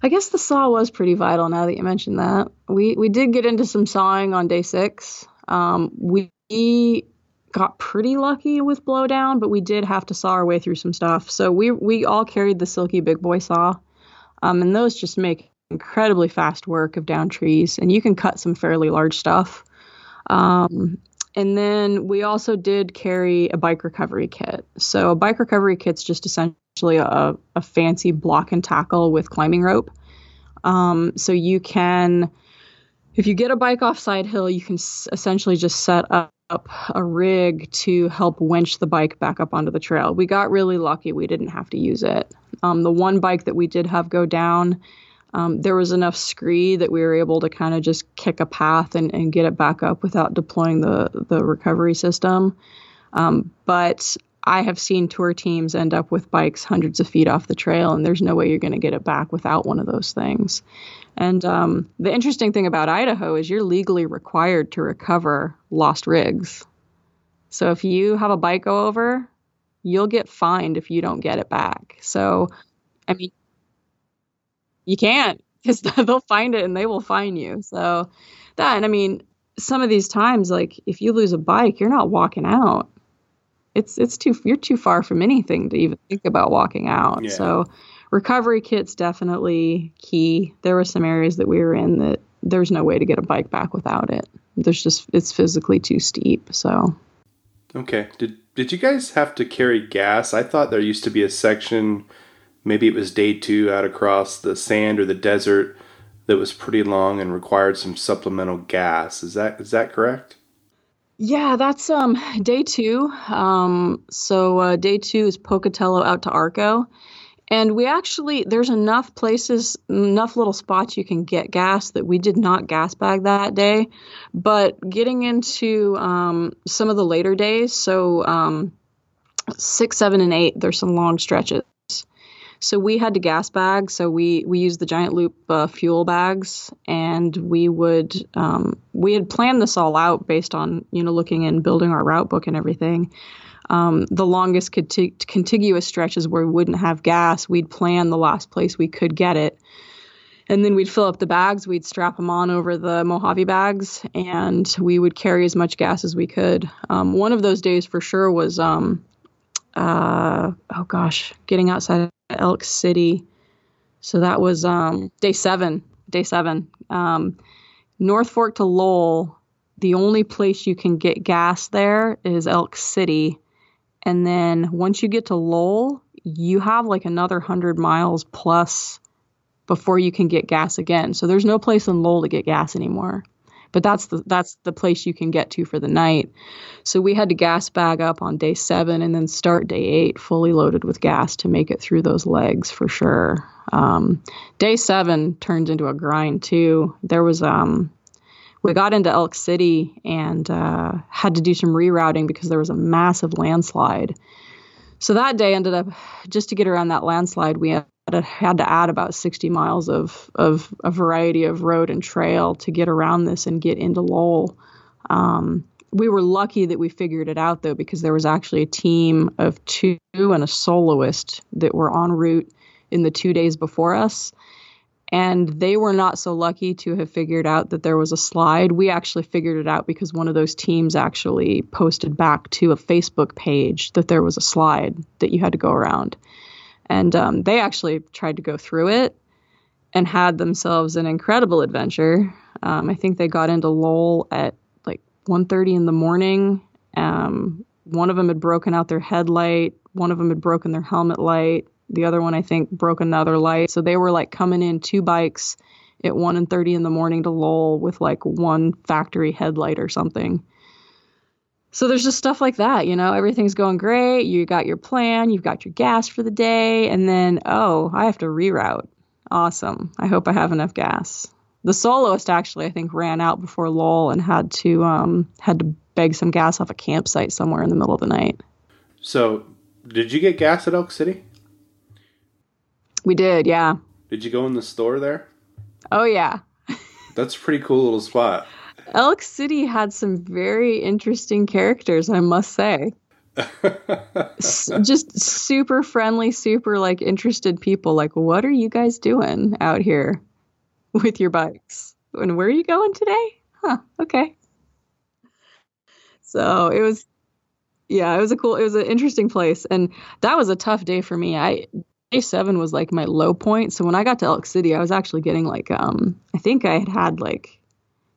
I guess the saw was pretty vital. Now that you mentioned that, we we did get into some sawing on day six. Um, we got pretty lucky with blowdown, but we did have to saw our way through some stuff. So we we all carried the Silky Big Boy saw, um, and those just make incredibly fast work of down trees, and you can cut some fairly large stuff. Um, and then we also did carry a bike recovery kit. So a bike recovery kit's just essentially a, a fancy block and tackle with climbing rope. Um, so you can, if you get a bike off side hill, you can s- essentially just set up a rig to help winch the bike back up onto the trail. We got really lucky; we didn't have to use it. Um, the one bike that we did have go down, um, there was enough scree that we were able to kind of just kick a path and, and get it back up without deploying the the recovery system. Um, but I have seen tour teams end up with bikes hundreds of feet off the trail, and there's no way you're going to get it back without one of those things. And um, the interesting thing about Idaho is you're legally required to recover lost rigs. So if you have a bike go over, you'll get fined if you don't get it back. So, I mean, you can't because they'll find it and they will find you. So that, and I mean, some of these times, like if you lose a bike, you're not walking out. It's it's too you're too far from anything to even think about walking out. Yeah. So recovery kits definitely key. There were some areas that we were in that there's no way to get a bike back without it. There's just it's physically too steep. So okay, did did you guys have to carry gas? I thought there used to be a section, maybe it was day two out across the sand or the desert that was pretty long and required some supplemental gas. Is that is that correct? Yeah, that's um day two. Um, so uh, day two is Pocatello out to Arco, and we actually, there's enough places, enough little spots you can get gas that we did not gas bag that day. But getting into um, some of the later days, so um, six, seven, and eight, there's some long stretches. So we had to gas bag. So we we used the giant loop uh, fuel bags, and we would um, we had planned this all out based on you know looking and building our route book and everything um, the longest contig- contiguous stretches where we wouldn't have gas, we'd plan the last place we could get it. And then we'd fill up the bags, we'd strap them on over the Mojave bags, and we would carry as much gas as we could. Um, one of those days for sure was, um, uh, oh gosh, getting outside Elk City. So that was um, day seven. Day seven. Um, North Fork to Lowell, the only place you can get gas there is Elk City. And then once you get to Lowell, you have like another 100 miles plus before you can get gas again. So there's no place in Lowell to get gas anymore. But that's the that's the place you can get to for the night. So we had to gas bag up on day 7 and then start day 8 fully loaded with gas to make it through those legs for sure. Um, day 7 turned into a grind too. There was um we got into Elk City and uh, had to do some rerouting because there was a massive landslide. So that day ended up just to get around that landslide, we had to, add about 60 miles of, of a variety of road and trail to get around this and get into Lowell. Um, we were lucky that we figured it out though, because there was actually a team of two and a soloist that were en route in the two days before us and they were not so lucky to have figured out that there was a slide. We actually figured it out because one of those teams actually posted back to a Facebook page that there was a slide that you had to go around. And um, they actually tried to go through it and had themselves an incredible adventure. Um, I think they got into Lowell at like 1.30 in the morning. Um, one of them had broken out their headlight. One of them had broken their helmet light the other one, I think, broke another light. So they were like coming in two bikes at 1 and 30 in the morning to Lowell with like one factory headlight or something. So there's just stuff like that, you know, everything's going great. You got your plan, you've got your gas for the day, and then, oh, I have to reroute. Awesome. I hope I have enough gas. The soloist actually, I think, ran out before Lowell and had to um, had to beg some gas off a campsite somewhere in the middle of the night. So, did you get gas at Elk City? We did, yeah. Did you go in the store there? Oh yeah. That's a pretty cool little spot. Elk City had some very interesting characters, I must say. S- just super friendly, super like interested people. Like, what are you guys doing out here with your bikes? And where are you going today? Huh, okay. So it was, yeah, it was a cool, it was an interesting place. And that was a tough day for me. I, day seven was like my low point. So when I got to Elk City, I was actually getting like, um, I think I had had like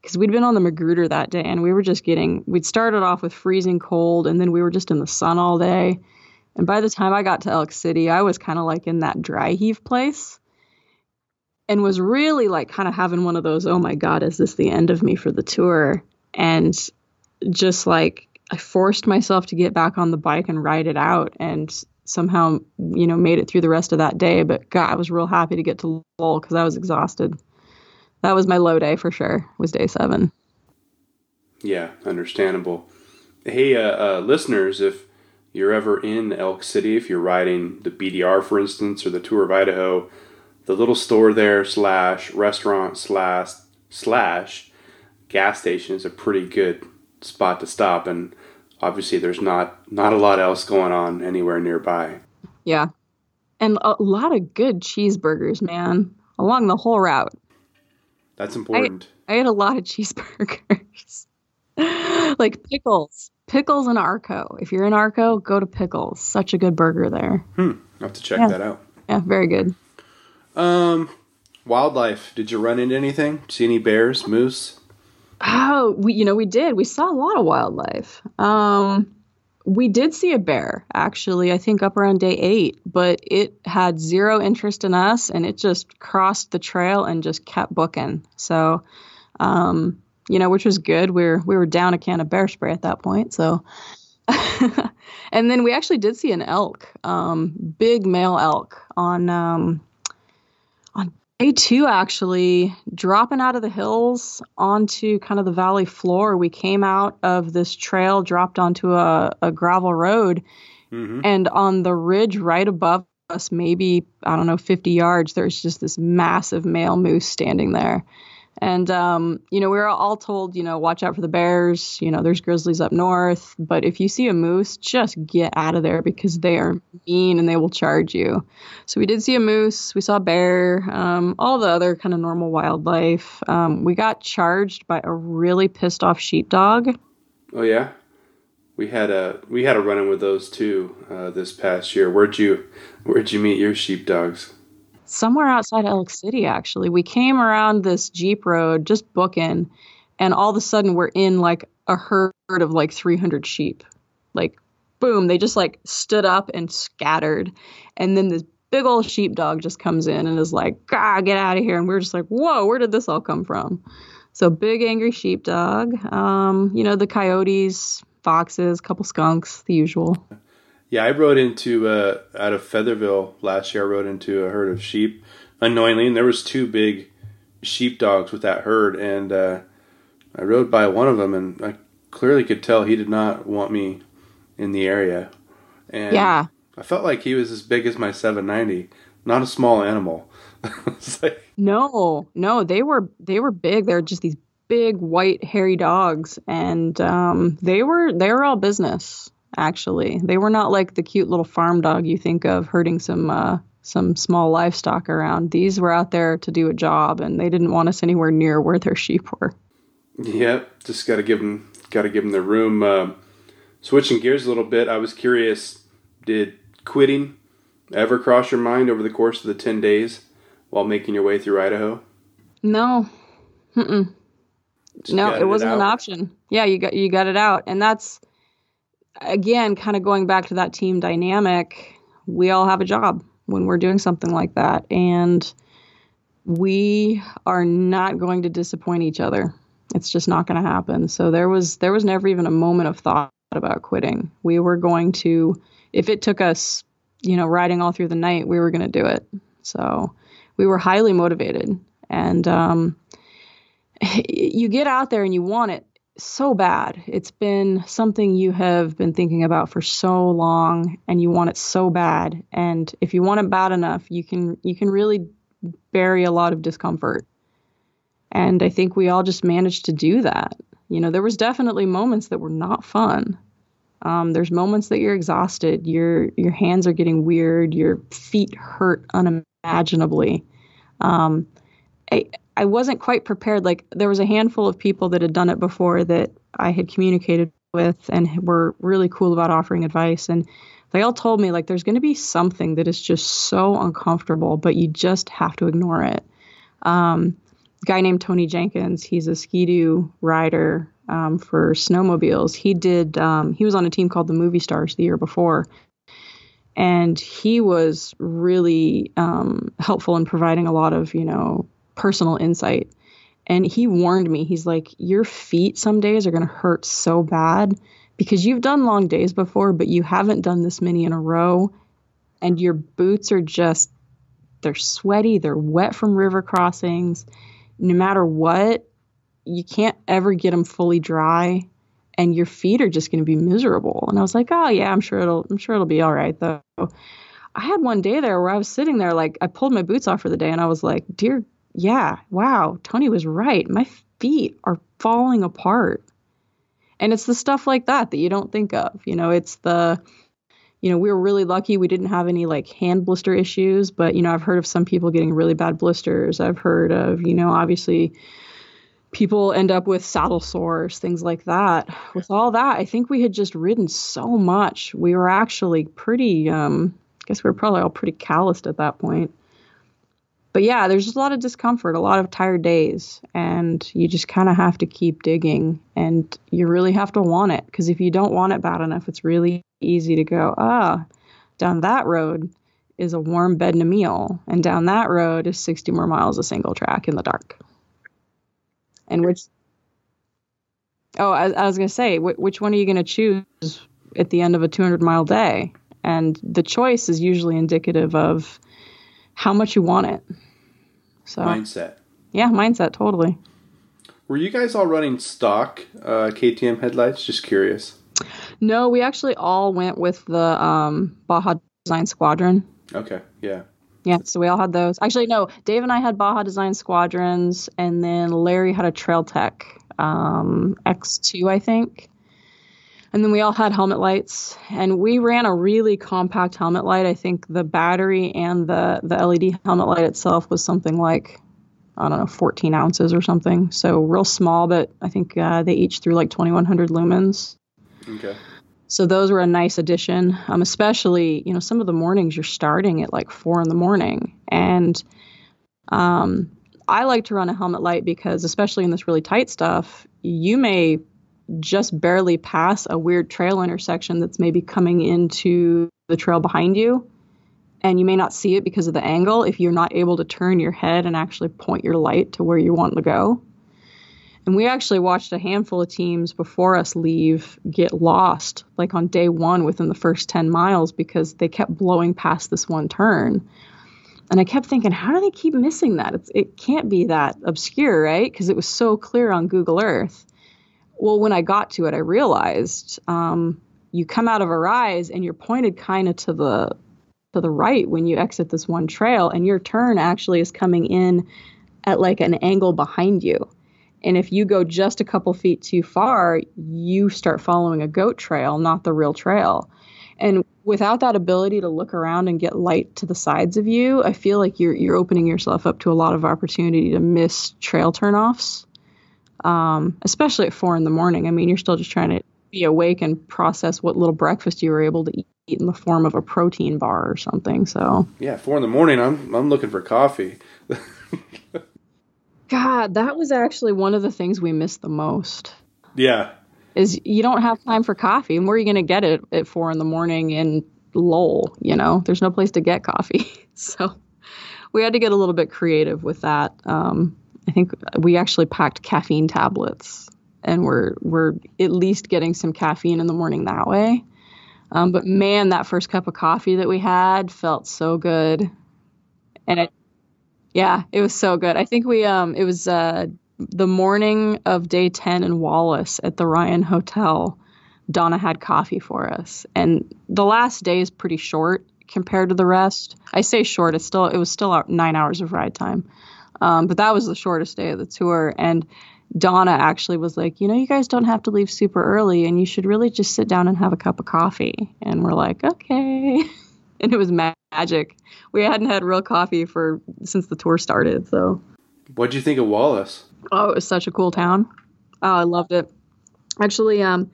because we'd been on the Magruder that day and we were just getting, we'd started off with freezing cold and then we were just in the sun all day. And by the time I got to Elk City, I was kind of like in that dry heave place and was really like kind of having one of those, oh my God, is this the end of me for the tour? And just like I forced myself to get back on the bike and ride it out and somehow, you know, made it through the rest of that day. But God, I was real happy to get to Lowell because I was exhausted that was my low day for sure. Was day seven. Yeah, understandable. Hey, uh, uh, listeners, if you're ever in Elk City, if you're riding the BDR, for instance, or the Tour of Idaho, the little store there slash restaurant slash slash gas station is a pretty good spot to stop, and obviously there's not not a lot else going on anywhere nearby. Yeah, and a lot of good cheeseburgers, man, along the whole route. That's important. I, I ate a lot of cheeseburgers. like pickles. Pickles in Arco. If you're in Arco, go to Pickles. Such a good burger there. Hmm. i have to check yeah. that out. Yeah, very good. Um, wildlife. Did you run into anything? See any bears, moose? Oh, we you know we did. We saw a lot of wildlife. Um, we did see a bear actually i think up around day eight but it had zero interest in us and it just crossed the trail and just kept booking. So um, you know which was good. We were we were down a can of bear spray at that point so. And then we actually did see an elk um, big male elk on um, day two actually dropping out of the hills onto kind of the valley floor we came out of this trail dropped onto a, a gravel road mm-hmm. and on the ridge right above us maybe i don't know 50 yards there's just this massive male moose standing there and, um, you know, we were all told, you know, watch out for the bears. You know, there's grizzlies up north. But if you see a moose, just get out of there because they are mean and they will charge you. So we did see a moose. We saw a bear, um, all the other kind of normal wildlife. Um, we got charged by a really pissed off sheepdog. Oh, yeah? We had a we had a run in with those too uh, this past year. Where'd you where'd you meet your sheepdogs? Somewhere outside Elk City, actually. We came around this Jeep road, just booking, and all of a sudden we're in like a herd of like 300 sheep. Like, boom, they just like stood up and scattered. And then this big old sheepdog just comes in and is like, "Ah, get out of here!" And we're just like, "Whoa, where did this all come from?" So big angry sheepdog. Um, you know the coyotes, foxes, couple skunks, the usual. Yeah, I rode into uh, out of Featherville last year. I rode into a herd of sheep unknowingly, and there was two big sheep dogs with that herd, and uh, I rode by one of them, and I clearly could tell he did not want me in the area. And yeah, I felt like he was as big as my 790, not a small animal. like, no, no, they were they were big. They're just these big white hairy dogs, and um, they were they were all business actually. They were not like the cute little farm dog you think of herding some uh, some small livestock around. These were out there to do a job, and they didn't want us anywhere near where their sheep were. Yep, just got to give them got to give them the room. Uh, switching gears a little bit, I was curious: did quitting ever cross your mind over the course of the ten days while making your way through Idaho? No, Mm-mm. no, it wasn't it an option. Yeah, you got you got it out, and that's again, kind of going back to that team dynamic, we all have a job when we're doing something like that. And we are not going to disappoint each other. It's just not going to happen. So there was there was never even a moment of thought about quitting. We were going to if it took us, you know, riding all through the night, we were going to do it. So we were highly motivated and um, you get out there and you want it so bad. It's been something you have been thinking about for so long and you want it so bad. And if you want it bad enough, you can you can really bury a lot of discomfort. And I think we all just managed to do that. You know, there was definitely moments that were not fun. Um, there's moments that you're exhausted, your your hands are getting weird, your feet hurt unimaginably. Um, I I wasn't quite prepared. Like there was a handful of people that had done it before that I had communicated with and were really cool about offering advice, and they all told me like there's going to be something that is just so uncomfortable, but you just have to ignore it. Um, guy named Tony Jenkins, he's a skidoo rider um, for snowmobiles. He did. Um, he was on a team called the Movie Stars the year before, and he was really um, helpful in providing a lot of you know personal insight. And he warned me. He's like, your feet some days are going to hurt so bad because you've done long days before, but you haven't done this many in a row, and your boots are just they're sweaty, they're wet from river crossings. No matter what, you can't ever get them fully dry and your feet are just going to be miserable. And I was like, "Oh yeah, I'm sure it'll I'm sure it'll be all right though." I had one day there where I was sitting there like I pulled my boots off for the day and I was like, "Dear, yeah, wow, Tony was right. My feet are falling apart." And it's the stuff like that that you don't think of. You know, it's the you know, we were really lucky we didn't have any like hand blister issues, but you know, I've heard of some people getting really bad blisters. I've heard of, you know, obviously people end up with saddle sores, things like that. With all that, I think we had just ridden so much. We were actually pretty, um, I guess we were probably all pretty calloused at that point. But yeah, there's just a lot of discomfort, a lot of tired days, and you just kind of have to keep digging and you really have to want it because if you don't want it bad enough, it's really easy to go, ah, down that road is a warm bed and a meal, and down that road is 60 more miles of single track in the dark. And which oh i, I was going to say wh- which one are you going to choose at the end of a 200 mile day? And the choice is usually indicative of how much you want it. So mindset. yeah mindset totally. Were you guys all running stock uh, ktm headlights? Just curious. No we actually all went with the um, baja design squadron. Okay yeah. Yeah, so we all had those. Actually, no, Dave and I had Baja Design Squadrons, and then Larry had a Trail Tech um, X2, I think. And then we all had helmet lights, and we ran a really compact helmet light. I think the battery and the the LED helmet light itself was something like I don't know, 14 ounces or something. So real small, but I think uh, they each threw like 2100 lumens. Okay. So those were a nice addition, um, especially, you know, some of the mornings you're starting at like four in the morning. And um, I like to run a helmet light because, especially in this really tight stuff, you may just barely pass a weird trail intersection that's maybe coming into the trail behind you. And you may not see it because of the angle if you're not able to turn your head and actually point your light to where you want to go. And we actually watched a handful of teams before us leave get lost, like on day one within the first 10 miles, because they kept blowing past this one turn. And I kept thinking, how do they keep missing that? It's, it can't be that obscure, right? Because it was so clear on Google Earth. Well, when I got to it, I realized um, you come out of a rise and you're pointed kind of to the to the right when you exit this one trail, and your turn actually is coming in at like an angle behind you. And if you go just a couple feet too far, you start following a goat trail, not the real trail. And without that ability to look around and get light to the sides of you, I feel like you're you're opening yourself up to a lot of opportunity to miss trail turnoffs, um, especially at four in the morning. I mean, you're still just trying to be awake and process what little breakfast you were able to eat in the form of a protein bar or something. So yeah, four in the morning, I'm I'm looking for coffee. God, that was actually one of the things we missed the most. Yeah. Is you don't have time for coffee. And where are you going to get it at four in the morning in Lowell? You know, there's no place to get coffee. so we had to get a little bit creative with that. Um, I think we actually packed caffeine tablets and we're, we're at least getting some caffeine in the morning that way. Um, but man, that first cup of coffee that we had felt so good. And it, yeah, it was so good. I think we um it was uh the morning of day 10 in Wallace at the Ryan Hotel. Donna had coffee for us. And the last day is pretty short compared to the rest. I say short, it's still it was still 9 hours of ride time. Um, but that was the shortest day of the tour. And Donna actually was like, you know, you guys don't have to leave super early and you should really just sit down and have a cup of coffee. And we're like, okay. and it was magic. We hadn't had real coffee for since the tour started. So, what'd you think of Wallace? Oh, it was such a cool town. Oh, I loved it. Actually, um,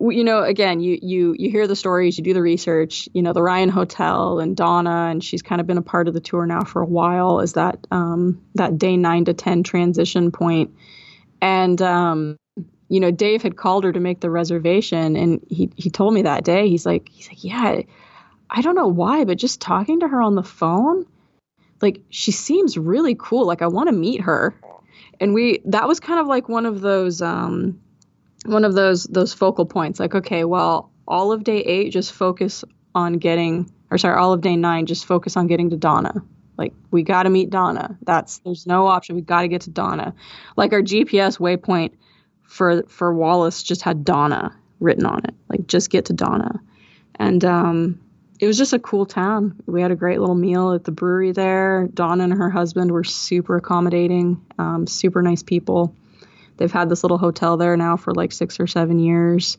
you know, again, you you you hear the stories, you do the research. You know, the Ryan Hotel and Donna, and she's kind of been a part of the tour now for a while. Is that um, that day nine to ten transition point, and um, you know, Dave had called her to make the reservation, and he he told me that day. He's like, he's like, yeah, I don't know why, but just talking to her on the phone, like she seems really cool. Like I want to meet her, and we that was kind of like one of those. Um, one of those those focal points like okay well all of day eight just focus on getting or sorry all of day nine just focus on getting to donna. Like we got to meet donna. That's there's no option. We got to get to donna. Like our gps waypoint for for wallace just had donna written on it. Like just get to donna. And um it was just a cool town. We had a great little meal at the brewery there. Donna and her husband were super accommodating um, super nice people They've had this little hotel there now for like six or seven years.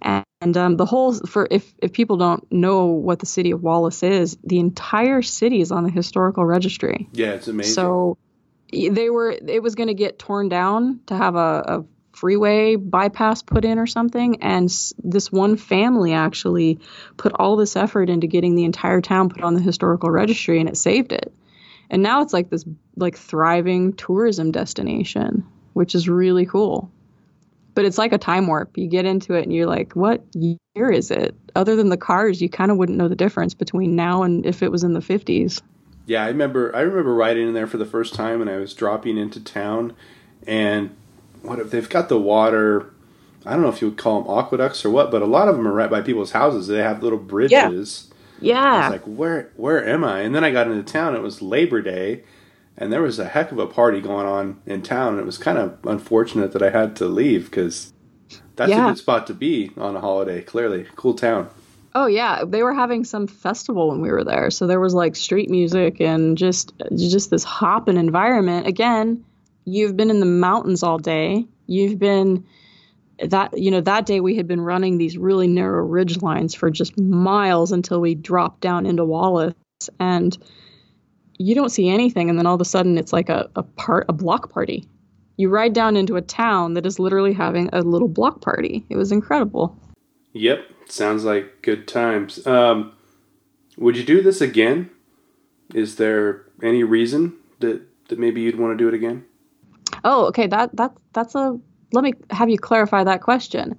And um, the whole for if if people don't know what the city of Wallace is, the entire city is on the historical registry. Yeah, it's amazing. So they were it was going to get torn down to have a, a freeway bypass put in or something and this one family actually put all this effort into getting the entire town put on the historical registry and it saved it and now it's like this like thriving tourism destination which is really cool. But it's like a time warp. You get into it and you're like, what year is it? Other than the cars, you kind of wouldn't know the difference between now and if it was in the 50s. Yeah, I remember I remember riding in there for the first time and I was dropping into town and what if they've got the water I don't know if you would call them aqueducts or what, but a lot of them are right by people's houses. They have little bridges. Yeah. yeah. I was like, where where am I? And then I got into town. It was Labor Day, and there was a heck of a party going on in town. And it was kind of unfortunate that I had to leave because that's yeah. a good spot to be on a holiday. Clearly, cool town. Oh yeah, they were having some festival when we were there, so there was like street music and just just this hopping environment. Again, you've been in the mountains all day. You've been that you know that day we had been running these really narrow ridge lines for just miles until we dropped down into Wallace and you don't see anything and then all of a sudden it's like a, a part a block party. You ride down into a town that is literally having a little block party. It was incredible. Yep sounds like good times. Um, would you do this again? Is there any reason that that maybe you'd want to do it again? Oh okay that that that's a let me have you clarify that question.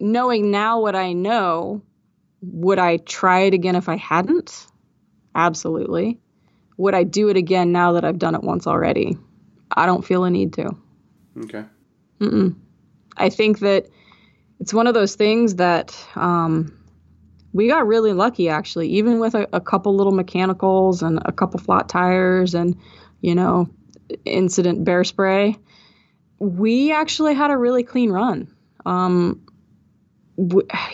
Knowing now what i know would i try it again if i hadn't? Absolutely would I do it again now that I've done it once already? I don't feel a need to. Okay. Mm-mm. I think that it's one of those things that um, we got really lucky, actually, even with a, a, couple little mechanicals and a couple flat tires and, you know, incident bear spray. We actually had a really clean run. Um,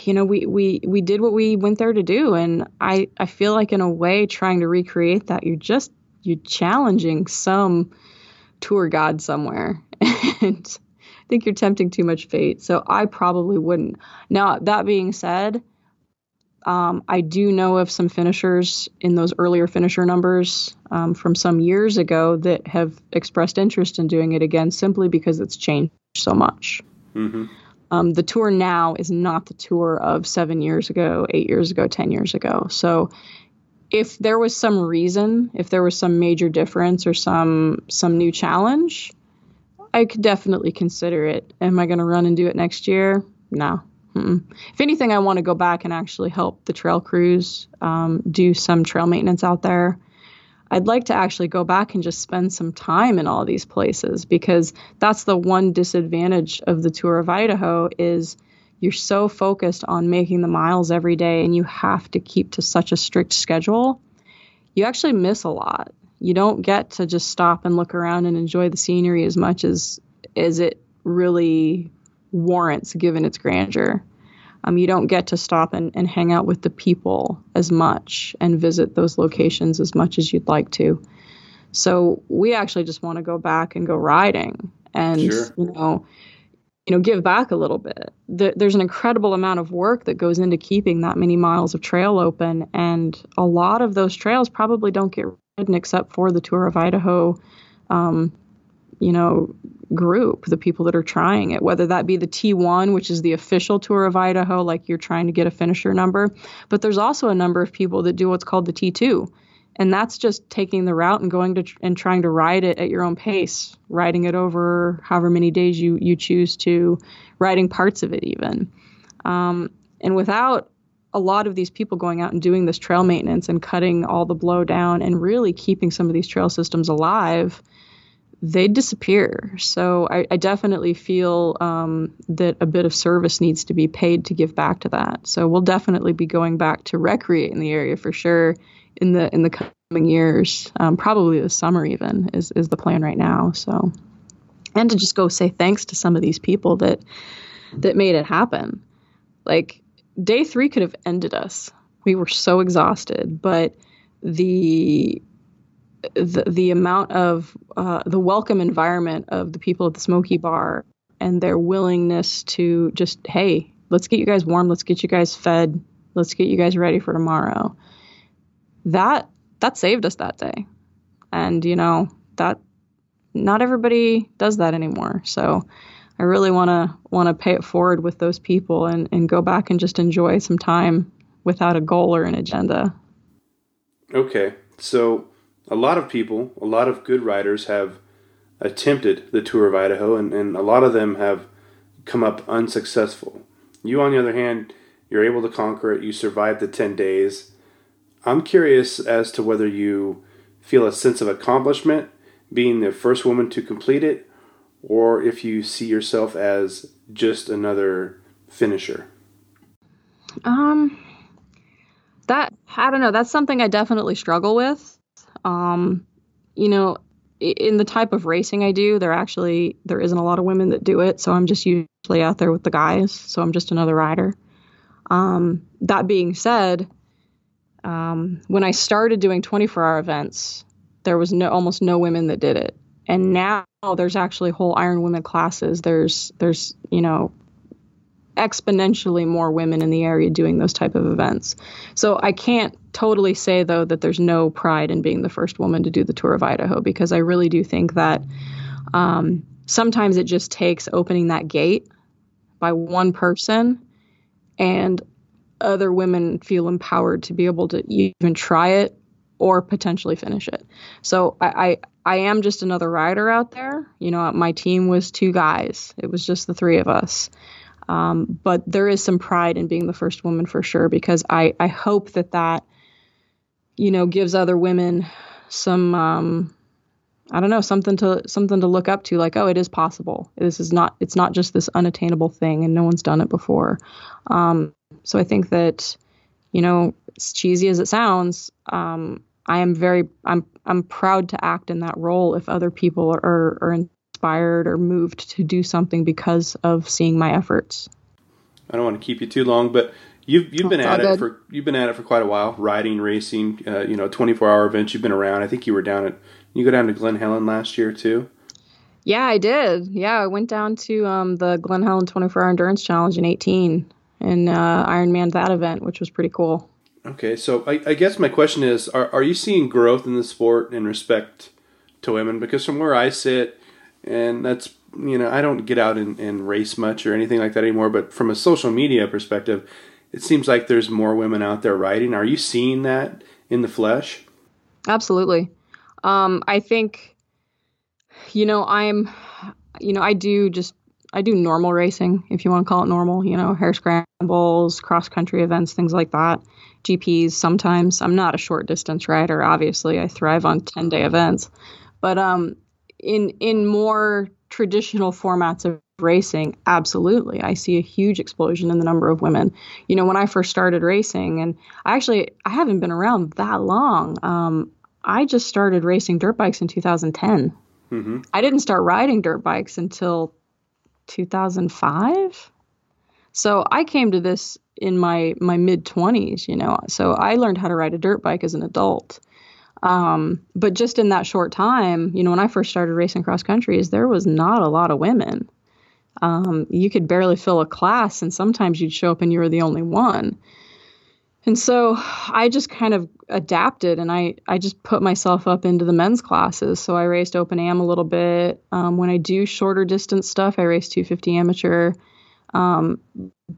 you know we we we did what we went there to do and i i feel like in a way trying to recreate that you're just you're challenging some tour god somewhere and i think you're tempting too much fate so i probably wouldn't now that being said um, I do know of some finishers in those earlier finisher numbers um, from some years ago that have expressed interest in doing it again simply because it's changed so much. Mm-hmm. Um, the tour now is not the tour of seven years ago, eight years ago, 10 years ago. So if there was some reason, if there was some major difference or some some new challenge, I could definitely consider it. Am I going to run and do it next year? No. Mm-mm. If anything, I want to go back and actually help the trail crews um, do some trail maintenance out there. I'd like to actually go back and just spend some time in all these places because that's the one disadvantage of the tour of Idaho is you're so focused on making the miles every day and you have to keep to such a strict schedule. You actually miss a lot. You don't get to just stop and look around and enjoy the scenery as much as as it really warrants given its grandeur um, you don't get to stop and, and hang out with the people as much and visit those locations as much as you'd like to. So we actually just want to go back and go riding and sure. you know you know give back a little bit there's an incredible amount of work that goes into keeping that many miles of trail open and a lot of those trails probably don't get ridden except for the tour of idaho um, you know group the people that are trying it whether that be the t1 which is the official tour of idaho like you're trying to get a finisher number. But there's also a number of people that do what's called the t2 and that's just taking the route and going to and trying to ride it at your own pace riding it over however many days you you choose to riding parts of it even. Um, and without a lot of these people going out and doing this trail maintenance and cutting all the blow down and really keeping some of these trail systems alive they disappear. So I, I definitely feel um, that a bit of service needs to be paid to give back to that. So we'll definitely be going back to recreate in the area for sure in the in the coming years, um, probably this summer even is is the plan right now. So, and to just go say thanks to some of these people that that made it happen. Like day three could have ended us. We were so exhausted, but the the, the amount of uh, the welcome environment of the people at the Smoky Bar and their willingness to just hey let's get you guys warm let's get you guys fed let's get you guys ready for tomorrow. That that saved us that day. And you know that not everybody does that anymore. So i really want to want to pay it forward with those people and and go back and just enjoy some time without a goal or an agenda. Okay. So a lot of people a lot of good riders have attempted the tour of idaho and, and a lot of them have come up unsuccessful you on the other hand you're able to conquer it you survived the 10 days I'm curious as to whether you feel a sense of accomplishment being the first woman to complete it, or if you see yourself as just another finisher. Um, that I don't know. That's something I definitely struggle with. Um, you know, in the type of racing I do, there actually there isn't a lot of women that do it, so I'm just usually out there with the guys. So I'm just another rider. Um, that being said, um, when I started doing 24 hour events, there was no almost no women that did it, and now there's actually whole Iron Women classes. There's there's you know exponentially more women in the area doing those type of events. So I can't totally say though that there's no pride in being the first woman to do the tour of Idaho because I really do think that um, sometimes it just takes opening that gate by one person and other women feel empowered to be able to even try it or potentially finish it. So I, I, I am just another rider out there. You know, my team was two guys. It was just the three of us. Um, but there is some pride in being the first woman for sure because I, I hope that that you know gives other women some um, I don't know something to something to look up to like oh it is possible. This is not it's not just this unattainable thing and no one's done it before. Um, so I think that, you know, as cheesy as it sounds, um, I am very I'm I'm proud to act in that role if other people are, are inspired or moved to do something because of seeing my efforts. I don't want to keep you too long, but you've you've been at it for you've been at it for quite a while, riding, racing, uh, you know, 24 hour events. You've been around. I think you were down at you go down to Glen Helen last year too. Yeah, I did. Yeah, I went down to um, the Glen Helen 24 hour endurance challenge in 18 and uh, Ironman that event, which was pretty cool. Okay, so I, I, guess my question is: are, are you seeing growth in the sport in respect to women? Because from where I sit, and that's you know I don't get out and, and race much or anything like that anymore. But from a social media perspective, it seems like there's more women out there riding. Are you seeing that in the flesh? Absolutely. Um, I think, you know, I'm, you know, I do just I do normal racing, if you want to call it normal, you know, hare scrambles, cross country events, things like that. GPs sometimes. I'm not a short distance rider, obviously. I thrive on 10 day events. But um, in in more traditional formats of racing, absolutely. I see a huge explosion in the number of women. You know, when I first started racing, and I actually I haven't been around that long. Um, I just started racing dirt bikes in 2010. Mm-hmm. I didn't start riding dirt bikes until 2005. So I came to this in my my mid 20s, you know. So I learned how to ride a dirt bike as an adult. Um, but just in that short time, you know, when I first started racing cross countries, there was not a lot of women. Um, you could barely fill a class, and sometimes you'd show up and you were the only one. And so I just kind of adapted and I, I just put myself up into the men's classes. So I raced open am a little bit. Um, when I do shorter distance stuff, I race 250 amateur. Um,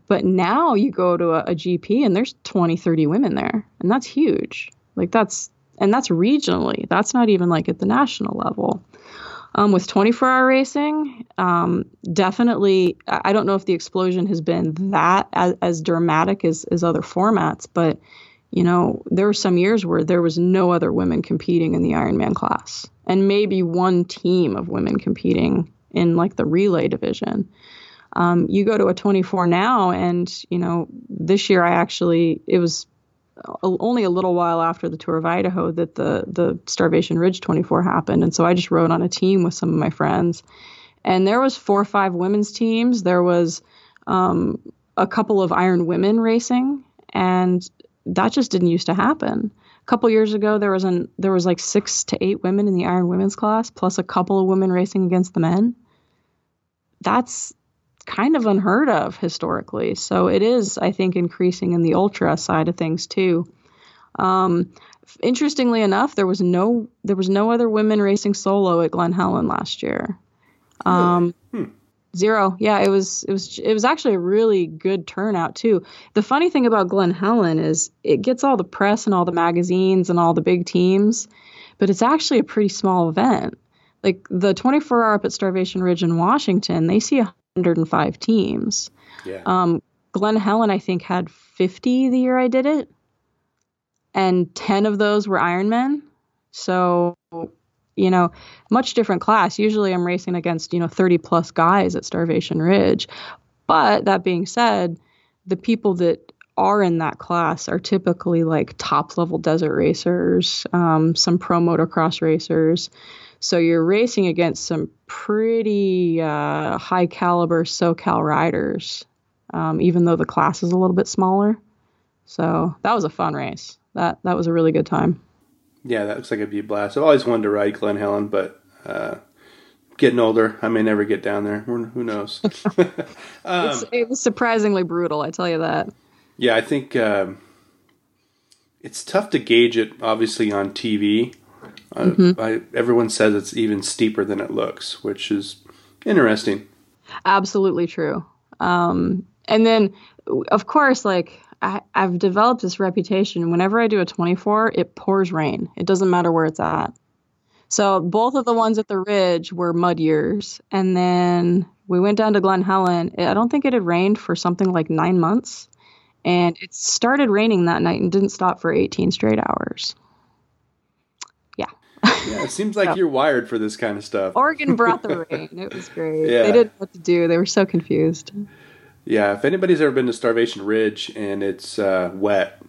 but now you go to a, a, GP and there's 20, 30 women there, and that's huge. Like that's, and that's regionally. That's not even like at the national level. Um, with 24 hour racing, um, definitely, I don't know if the explosion has been that as, as dramatic as, as other formats, but you know, there were some years where there was no other women competing in the Ironman class, and maybe one team of women competing in like the relay division. Um, you go to a 24 now, and you know, this year I actually it was only a little while after the tour of Idaho that the the Starvation Ridge 24 happened, and so I just rode on a team with some of my friends, and there was four or five women's teams. There was um, a couple of Iron Women racing, and that just didn't used to happen. A couple years ago, there was an there was like six to eight women in the Iron Women's class, plus a couple of women racing against the men. That's kind of unheard of historically. So it is, I think, increasing in the ultra side of things too. Um, interestingly enough, there was no there was no other women racing solo at Glen Helen last year. Um, hmm. Zero. Yeah, it was it was it was actually a really good turnout too. The funny thing about Glen Helen is it gets all the press and all the magazines and all the big teams, but it's actually a pretty small event. Like the 24 hour up at Starvation Ridge in Washington, they see 105 teams. Yeah. Um, Glen Helen, I think, had 50 the year I did it, and 10 of those were Ironmen. So, you know, much different class. Usually I'm racing against, you know, 30 plus guys at Starvation Ridge. But that being said, the people that are in that class are typically like top level desert racers, um, some pro motocross racers. So you're racing against some pretty uh, high caliber SoCal riders, um, even though the class is a little bit smaller. So that was a fun race. That that was a really good time. Yeah, that looks like it'd be a blast. I've always wanted to ride Glen Helen, but uh, getting older, I may never get down there. Who knows? um, it was surprisingly brutal, I tell you that. Yeah, I think um, it's tough to gauge it, obviously, on TV. Uh, mm-hmm. I, everyone says it's even steeper than it looks, which is interesting. Absolutely true. Um, and then, of course, like I, have developed this reputation. Whenever I do a 24, it pours rain. It doesn't matter where it's at. So both of the ones at the ridge were mud years, and then we went down to Glen Helen. I don't think it had rained for something like nine months, and it started raining that night and didn't stop for 18 straight hours yeah, it seems like so, you're wired for this kind of stuff. Oregon brought the rain. It was great. Yeah. They didn't know what to do. They were so confused. Yeah, if anybody's ever been to Starvation Ridge and it's uh, wet,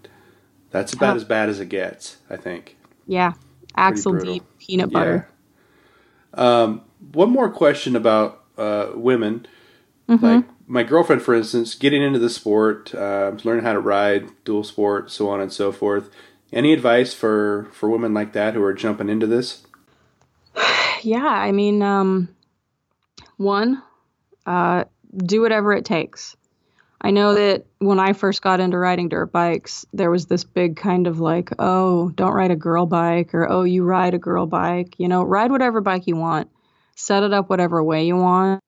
that's about oh. as bad as it gets, I think. Yeah, axle deep peanut butter. Yeah. Um, one more question about uh, women. Mm-hmm. Like my girlfriend, for instance, getting into the sport, uh, learning how to ride, dual sport, so on and so forth. Any advice for for women like that who are jumping into this? Yeah, I mean, um, one, uh, do whatever it takes. I know that when I first got into riding dirt bikes, there was this big kind of like, oh, don't ride a girl bike, or oh, you ride a girl bike. You know, ride whatever bike you want, set it up whatever way you want,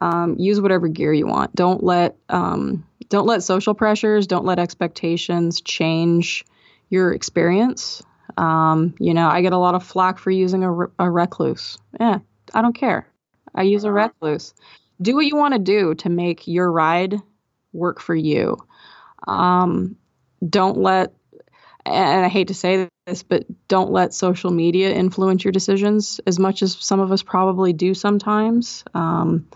um, use whatever gear you want. Don't let um, don't let social pressures, don't let expectations change your experience. Um, you know, I get a lot of flack for using a, a Rekluse. Yeah, I don't care. I use a Rekluse. Do what you want to do to make your ride work for you. Um, don't let, and I hate to say this, but don't let social media influence your decisions as much as some of us probably do sometimes. Um,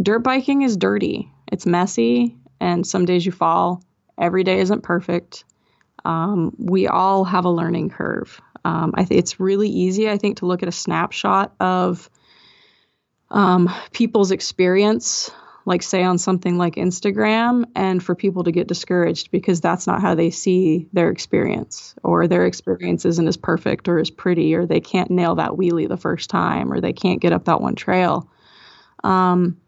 dirt biking is dirty, it's messy, and some days you fall. Every day isn't perfect um, we all have a learning curve. Um, I think it's really easy, I think, to look at a snapshot of um, people's experience like say on something like Instagram and for people to get discouraged because that's not how they see their experience or their experience isn't as perfect or as pretty or they can't nail that wheelie the first time or they can't get up that one trail. Um,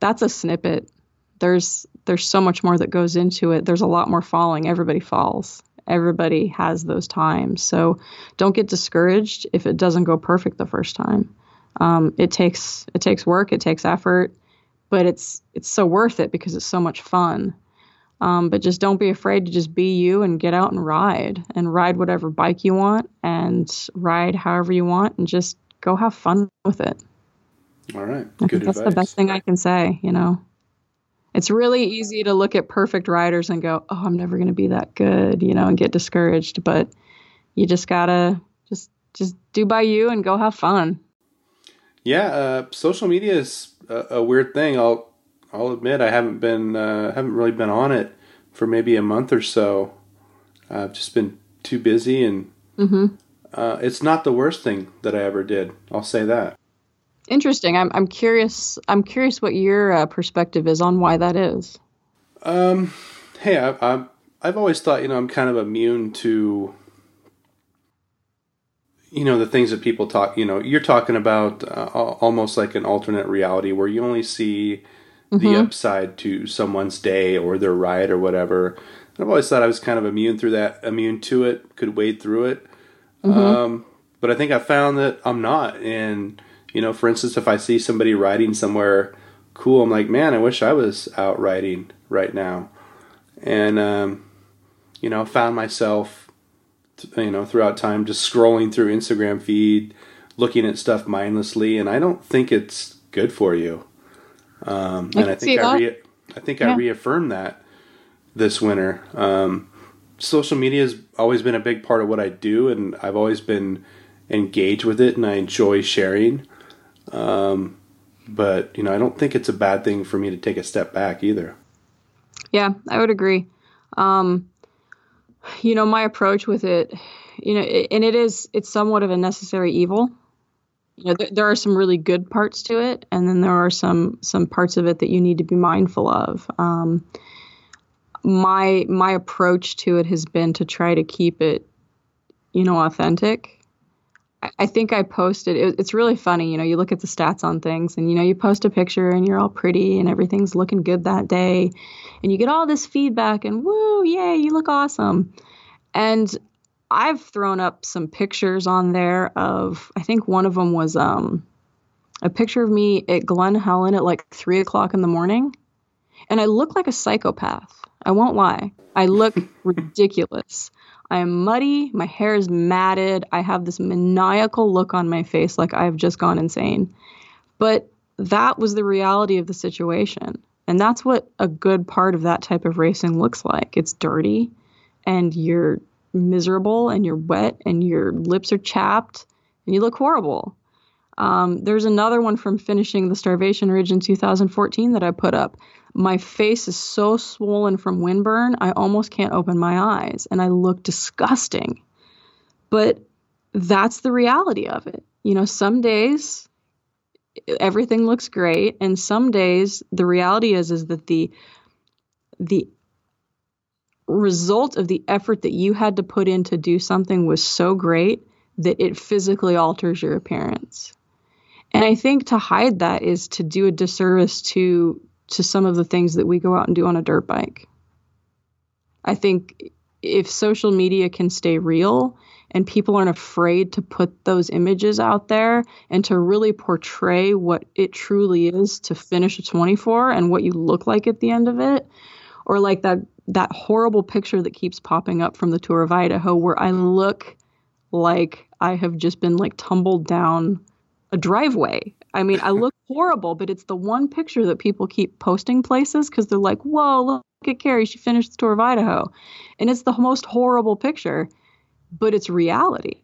that's a snippet. There's there's so much more that goes into it. There's a lot more falling. Everybody falls. Everybody has those times. So don't get discouraged if it doesn't go perfect the first time. Um, it takes it takes work, it takes effort, but it's it's so worth it because it's so much fun. Um, but just don't be afraid to just be you and get out and ride and ride whatever bike you want and ride however you want and just go have fun with it. All right, I good think that's advice. the best thing I can say. You know, it's really easy to look at perfect riders and go, "Oh, I'm never going to be that good," you know, and get discouraged. But you just gotta just just do by you and go have fun. Yeah, uh, social media is a, a weird thing. I'll I'll admit I haven't been uh, haven't really been on it for maybe a month or so. I've just been too busy, and hmm uh, it's not the worst thing that I ever did. I'll say that. Interesting. I'm I'm curious. I'm curious what your uh, perspective is on why that is. Um, hey, I, I, I've always thought, you know, I'm kind of immune to, you know, the things that people talk. You know, you're talking about uh, almost like an alternate reality where you only see the upside to someone's day or their ride or whatever. I've always thought I was kind of immune through that, immune to it, could wade through it. Um, but I think I found that I'm not. And you know, for instance, if I see somebody riding somewhere cool, I'm like, man, I wish I was out riding right now. And um, you know, found myself, you know, throughout time just scrolling through Instagram feed, looking at stuff mindlessly, and I don't think it's good for you. Um, I and I think I, re- I think I reaffirmed that this winter. Um, social media has always been a big part of what I do, and I've always been engaged with it, and I enjoy sharing. Um, but you know, I don't think it's a bad thing for me to take a step back either. Yeah, I would agree. Um, you know, my approach with it, you know, it, and it is, it's somewhat of a necessary evil. You know, there, there are some really good parts to it, and then there are some some parts of it that you need to be mindful of. Um, my my approach to it has been to try to keep it, you know, authentic. I, think I posted. It, it's really funny, you know. You look at the stats on things, and you know, you post a picture, and you're all pretty, and everything's looking good that day, and you get all this feedback, and woo, yay, you look awesome. And I've thrown up some pictures on there of. I think one of them was um, a picture of me at Glen Helen at like three o'clock in the morning, and I look like a psychopath. I won't lie. I look ridiculous. I am muddy. My hair is matted. I have this maniacal look on my face like I've just gone insane. But that was the reality of the situation. And that's what a good part of that type of racing looks like. It's dirty and you're miserable and you're wet and your lips are chapped and you look horrible. Um, there's another one from finishing the Starvation Ridge in 2014 that I put up. My face is so swollen from windburn, I almost can't open my eyes, and I look disgusting. But that's the reality of it. You know, some days everything looks great, and some days the reality is is that the the result of the effort that you had to put in to do something was so great that it physically alters your appearance. And I think to hide that is to do a disservice to to some of the things that we go out and do on a dirt bike. I think if social media can stay real and people aren't afraid to put those images out there and to really portray what it truly is to finish a 24 and what you look like at the end of it or like that that horrible picture that keeps popping up from the tour of Idaho where I look like I have just been like tumbled down a driveway. I mean, I look horrible, but it's the one picture that people keep posting places because they're like, whoa, look at Carrie. She finished the tour of Idaho. And it's the most horrible picture, but it's reality.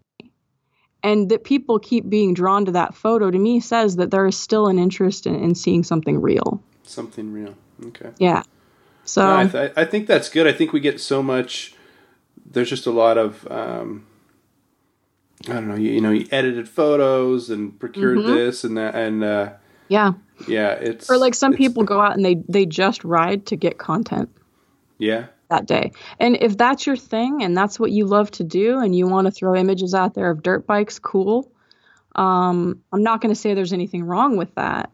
And that people keep being drawn to that photo to me says that there is still an interest in, in seeing something real. Something real. Okay. Yeah. So, No, I, th- I think that's good. I think we get so much. There's just a lot of. Um, I don't know. You, you know, you edited photos and procured Mm-hmm. this and that, and uh, Yeah. Yeah, it's Or like some people go out and they they just ride to get content Yeah, that day. And if that's your thing and that's what you love to do and you want to throw images out there of dirt bikes, cool. Um, I'm not going to say there's anything wrong with that.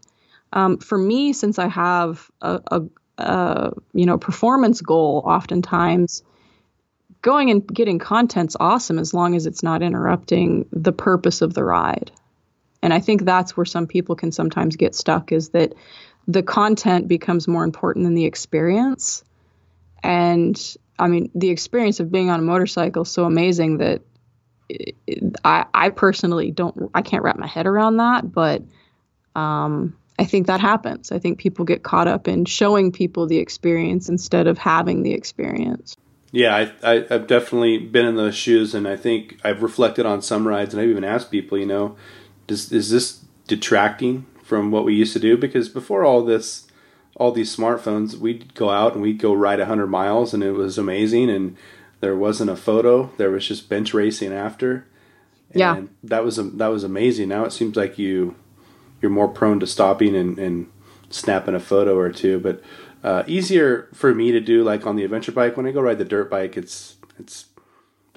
Um, for me, since I have a, a, a you know performance goal, oftentimes going and getting content's awesome as long as it's not interrupting the purpose of the ride. And I think that's where some people can sometimes get stuck is that the content becomes more important than the experience. And I mean, the experience of being on a motorcycle is so amazing that I, I personally don't, I can't wrap my head around that, but um, I think that happens. I think people get caught up in showing people the experience instead of having the experience. Yeah. I, I I've definitely been in those shoes, and I think I've reflected on some rides, and I've even asked people, you know, does is this detracting from what we used to do? Because before all this, all these smartphones, we'd go out and we'd go ride hundred miles, and it was amazing, and there wasn't a photo. There was just bench racing after. And Yeah. that was that was amazing. Now it seems like you you're more prone to stopping and, and snapping a photo or two. But uh, easier for me to do like on the adventure bike. When I go ride the dirt bike, it's it's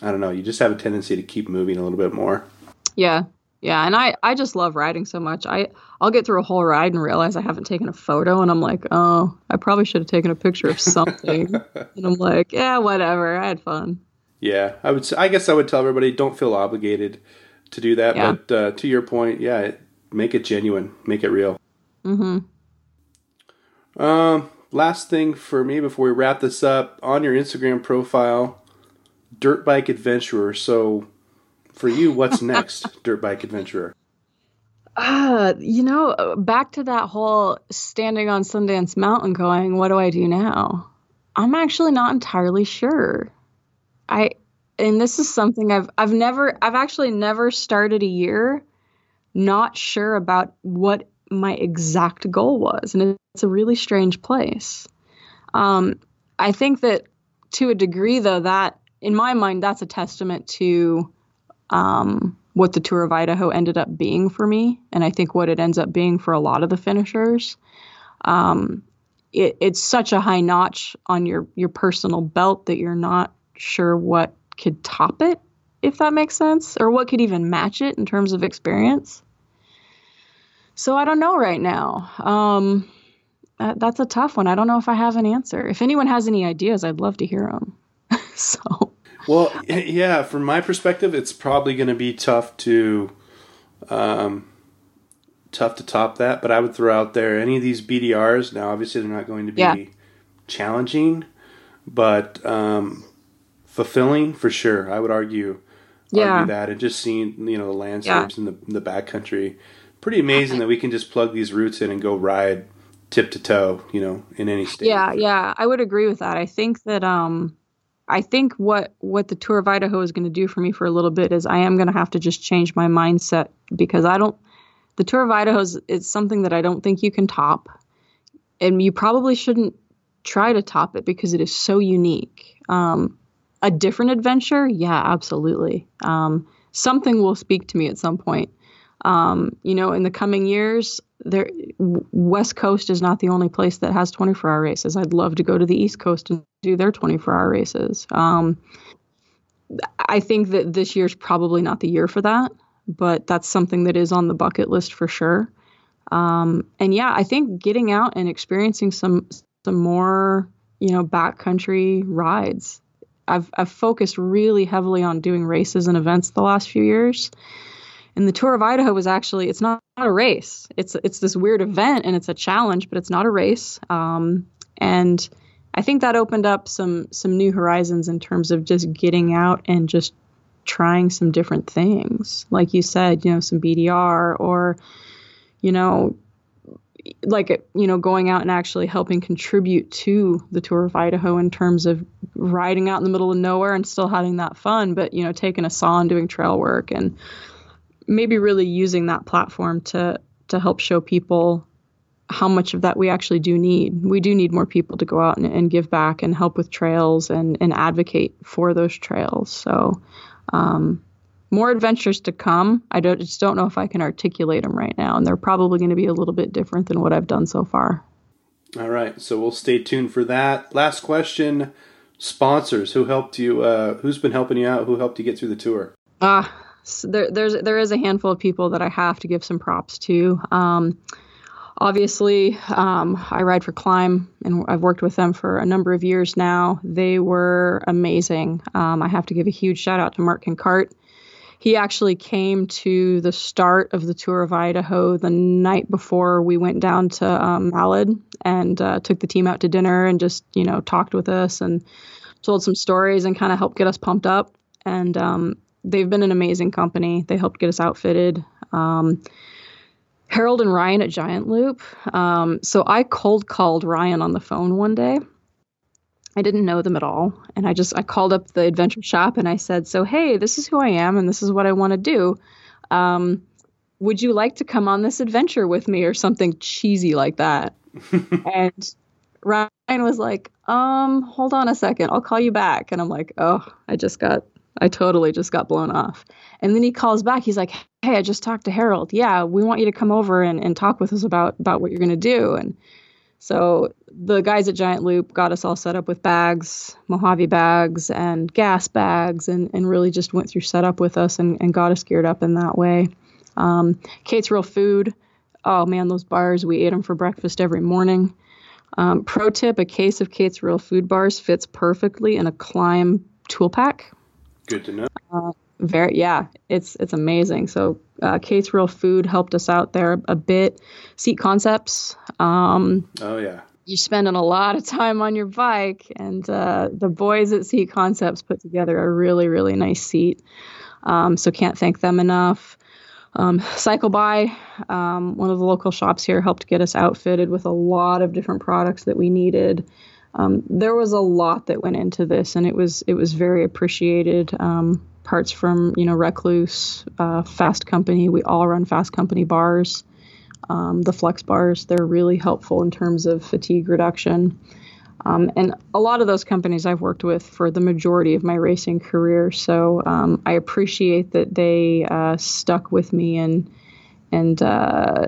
I don't know. You just have a tendency to keep moving a little bit more. Yeah. Yeah. And I, I just love riding so much. I, I'll get through a whole ride and realize I haven't taken a photo. And I'm like, oh, I probably should have taken a picture of something. and I'm like, yeah, whatever. I had fun. Yeah, I would. I guess I would tell everybody don't feel obligated to do that. Yeah. But uh, to your point, yeah, it, make it genuine, make it real. Mm-hmm. Um, last thing for me before we wrap this up on your Instagram profile, dirt bike adventurer. So, for you, what's next, dirt bike adventurer? Uh, you know, back to that whole standing on Sundance Mountain going, what do I do now? I'm actually not entirely sure. I and this is something I've I've never I've actually never started a year not sure about what my exact goal was and it's a really strange place. Um I think that to a degree though that in my mind that's a testament to um what the Tour of Idaho ended up being for me, and I think what it ends up being for a lot of the finishers. Um, it, it's such a high notch on your your personal belt that you're not sure what could top it, if that makes sense, or what could even match it in terms of experience. So I don't know right now. Um, that, that's a tough one. I don't know if I have an answer. If anyone has any ideas, I'd love to hear them. so Well, yeah, from my perspective, it's probably going to be tough to, um, tough to top that. But I would throw out there any of these BDRs. Now, obviously, they're not going to be Yeah. challenging, but um, fulfilling for sure. I would argue, Yeah. argue that, and just seeing you know the landscapes in the in the backcountry, pretty amazing that we can just plug these routes in and go ride tip to toe. You know, in any state. Yeah, yeah, I would agree with that. I think that um I think what what the tour of Idaho is going to do for me for a little bit is I am going to have to just change my mindset because I don't the tour of Idaho is it's something that I don't think you can top. And you probably shouldn't try to top it because it is so unique. Um a different adventure? Yeah, absolutely. Um something will speak to me at some point. Um, you know, in the coming years, there West Coast is not the only place that has 24 hour races. I'd love to go to the East Coast and do their 24 hour races. Um, I think that this year's probably not the year for that, but that's something that is on the bucket list for sure. Um, and yeah, I think getting out and experiencing some some more, you know, backcountry rides. I've I've focused really heavily on doing races and events the last few years. And the Tour of Idaho was actually it's not, not a race. It's it's this weird event and it's a challenge, but it's not a race. Um, and I think that opened up some some new horizons in terms of just getting out and just trying some different things. Like you said, you know, some BDR or you know like you know going out and actually helping contribute to the tour of idaho in terms of riding out in the middle of nowhere and still having that fun but you know taking a saw and doing trail work and maybe really using that platform to to help show people how much of that we actually do need. We do need more people to go out and, and give back and help with trails and, and advocate for those trails. So, um, more adventures to come. I don't just don't know if I can articulate them right now, and they're probably going to be a little bit different than what I've done so far. All right, so we'll stay tuned for that. Last question: sponsors. Who helped you? Uh, who's been helping you out? Who helped you get through the tour? Ah, uh, there, there's there is a handful of people that I have to give some props to. Um, obviously, um, I ride for Klim, and I've worked with them for a number of years now. They were amazing. Um, I have to give a huge shout out to Mark Kincart he actually came to the start of the tour of Idaho the night before we went down to um, Malad and uh, took the team out to dinner and just you know talked with us and told some stories and kind of helped get us pumped up. And um, they've been an amazing company. They helped get us outfitted. Um, Harold and Ryan at Giant Loop. Um, so I cold called Ryan on the phone one day I didn't know them at all. And I just I called up the adventure shop and I said, "So hey, this is who I am and this is what I want to do. Um, would you like to come on this adventure with me or something cheesy like that?" and Ryan was like, "Um, hold on a second. I'll call you back." And I'm like, "Oh, I just got I totally just got blown off." And then he calls back. He's like, "Hey, I just talked to Harold. Yeah, we want you to come over and, and talk with us about about what you're going to do." And so the guys at Giant Loop got us all set up with bags, Mojave bags, and gas bags, and, and really just went through setup with us and, and got us geared up in that way. Um, Kate's Real Food. Oh man, those bars, we ate them for breakfast every morning. Um, pro tip a case of Kate's Real Food bars fits perfectly in a Klim tool pack. Good to know. Uh, very yeah it's it's amazing. So uh, kate's real food helped us out there a bit. Seat concepts um, oh yeah. you're spending a lot of time on your bike and uh, the boys at seat concepts put together a really really nice seat. Um, so can't thank them enough. Um, cycle by um, one of the local shops here helped get us outfitted with a lot of different products that we needed um, there was a lot that went into this and it was it was very appreciated um, parts from you know Rekluse, uh, Fasst Company. We all run Fasst Company bars. Um, the Flexx bars they're really helpful in terms of fatigue reduction. Um, and a lot of those companies I've worked with for the majority of my racing career, so um, I appreciate that they uh, stuck with me and and uh,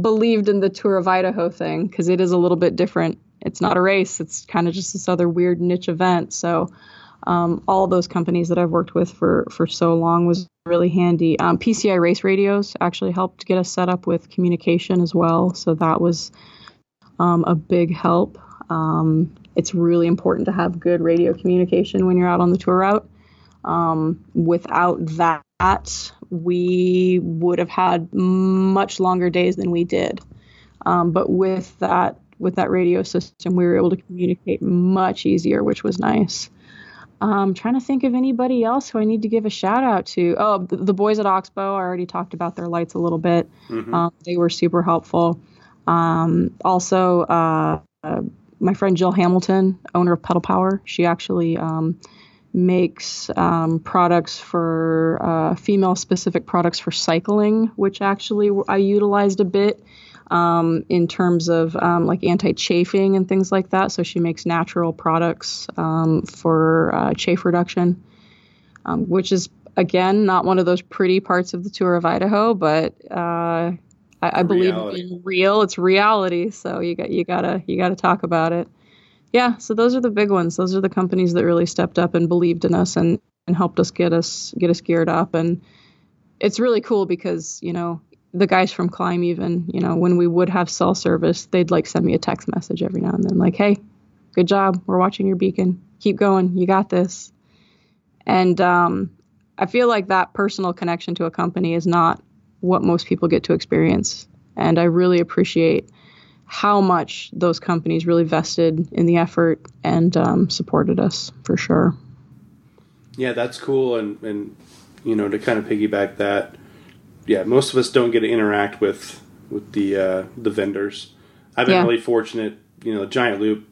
believed in the Tour of Idaho thing because it is a little bit different. It's not a race; it's kind of just this other weird niche event. So um, all those companies that I've worked with for for so long was really handy. Um, PCI race radios actually helped get us set up with communication as well, so that was um, a big help. Um, it's really important to have good radio communication when you're out on the tour route. Um, without that, we would have had much longer days than we did. Um, but with that with that radio system, we were able to communicate much easier, which was nice. I'm trying to think of anybody else who I need to give a shout out to. Oh, the, the boys at Oxbow. I already talked about their lights a little bit. Mm-hmm. Um, they were super helpful. Um, also, uh, uh, my friend Jill Hamilton, owner of Pedal Power, she actually um, makes um, products for uh, female specific products for cycling, which actually I utilized a bit um, in terms of um, like anti-chafing and things like that. So she makes natural products um, for uh, chafe reduction, um, which is again not one of those pretty parts of the tour of Idaho, but uh, I, I believe in real. It's reality. So you got you gotta you gotta talk about it. Yeah. So those are the big ones. Those are the companies that really stepped up and believed in us and and helped us get us get us geared up and it's really cool because you know the guys from Klim even, you know, when we would have cell service, they'd like send me a text message every now and then, like, "Hey, good job. We're watching your beacon. Keep going. You got this." And um, I feel like that personal connection to a company is not what most people get to experience, and I really appreciate how much those companies really vested in the effort and um, supported us for sure. Yeah, that's cool, and and you know to kind of piggyback that yeah, most of us don't get to interact with with the uh, the vendors. I've been yeah. really fortunate. You know, Giant Loop,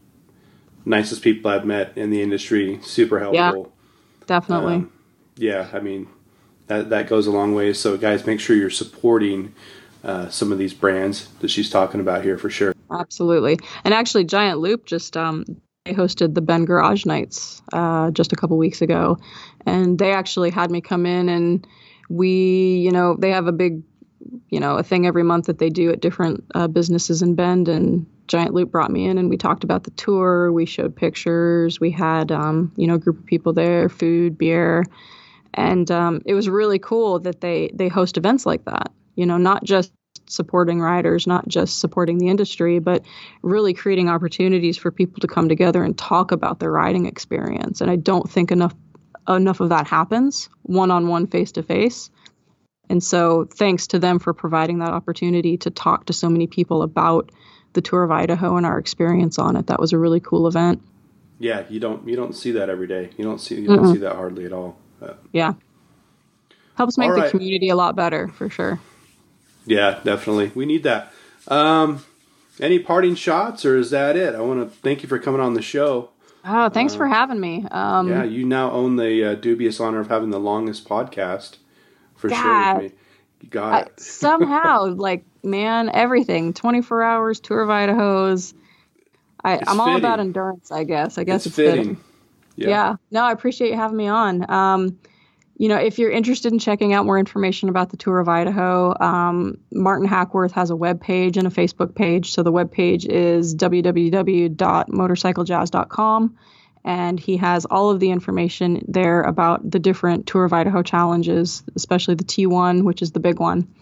nicest people I've met in the industry, super helpful. Yeah, definitely. Um, yeah, I mean that that goes a long way. So, guys, make sure you're supporting uh, some of these brands that she's talking about here for sure. Absolutely, and actually, Giant Loop just um, hosted the Bend Garage Nights uh, just a couple weeks ago, and they actually had me come in and we, you know, they have a big, you know, a thing every month that they do at different uh, businesses in Bend, and Giant Loop brought me in and we talked about the tour. We showed pictures. We had, um, you know, a group of people there, food, beer, and um, it was really cool that they they host events like that. You know, not just supporting riders, not just supporting the industry, but really creating opportunities for people to come together and talk about their riding experience. And I don't think enough enough of that happens one on one, face to face. And so, thanks to them for providing that opportunity to talk to so many people about the tour of Idaho and our experience on it. That was a really cool event. Yeah, you don't you don't see that every day. You don't see you don't see that hardly at all. But. Yeah, helps make right. the community a lot better for sure. Yeah, definitely. We need that. Um, any parting shots, or is that it? I want to thank you for coming on the show. Oh, thanks uh, for having me. Um, yeah, you now own the uh, dubious honor of having the longest podcast for God, sure. With me. You got it. somehow, like man, everything. 24 hours, tour of Idaho's. I, am all about endurance, I guess. I guess it's, it's fitting. fitting. Yeah. yeah. No, I appreciate you having me on. Um, you know, if you're interested in checking out more information about the Tour of Idaho, um, Martin Hackworth has a web page and a Facebook page. So the web page is www.motorcyclejazz.com, and he has all of the information there about the different Tour of Idaho challenges, especially the T1, which is the big one.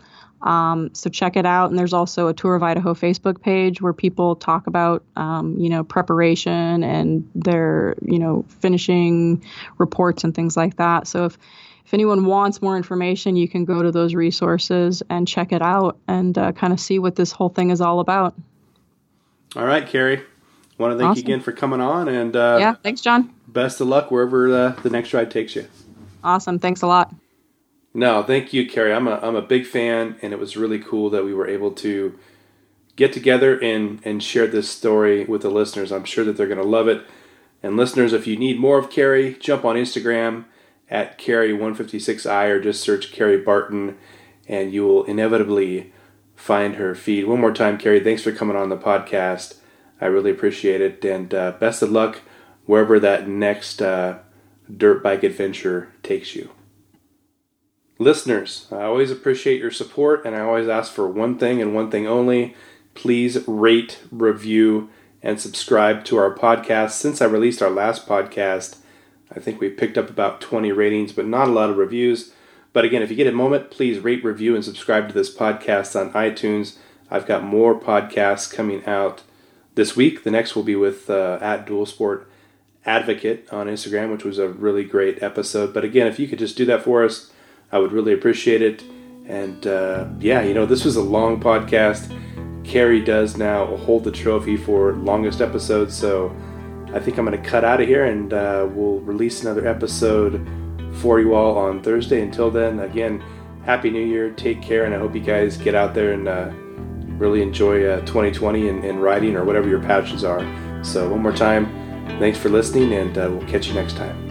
Um, so check it out. And there's also a Tour of Idaho Facebook page where people talk about, um, you know, preparation and their, you know, finishing reports and things like that. So if if anyone wants more information, you can go to those resources and check it out and uh, kind of see what this whole thing is all about. All right, Carrie. Want to thank awesome. you again for coming on and uh, yeah, thanks, John. Best of luck wherever uh, the next ride takes you. Awesome. Thanks a lot. No, thank you, Carrie. I'm a I'm a big fan, and it was really cool that we were able to get together and and share this story with the listeners. I'm sure that they're going to love it. And listeners, if you need more of Carrie, jump on Instagram at Carrie156i or just search Carrie Barton, and you will inevitably find her feed. One more time, Carrie, thanks for coming on the podcast. I really appreciate it, and uh, best of luck wherever that next uh, dirt bike adventure takes you. Listeners, I always appreciate your support and I always ask for one thing and one thing only. Please rate, review, and subscribe to our podcast. Since I released our last podcast, I think we picked up about 20 ratings, but not a lot of reviews. But again, if you get a moment, please rate, review, and subscribe to this podcast on iTunes. I've got more podcasts coming out this week. The next will be with uh, at Dual Sport Advocate on Instagram, which was a really great episode. But again, if you could just do that for us, I would really appreciate it. And uh, yeah, you know, this was a long podcast. Carrie does now hold the trophy for longest episode, so I think I'm going to cut out of here and uh, we'll release another episode for you all on Thursday. Until then, again, Happy New Year, take care, and I hope you guys get out there and uh, really enjoy 2020 uh, and, and, riding or whatever your passions are. So, one more time, thanks for listening, and uh, we'll catch you next time.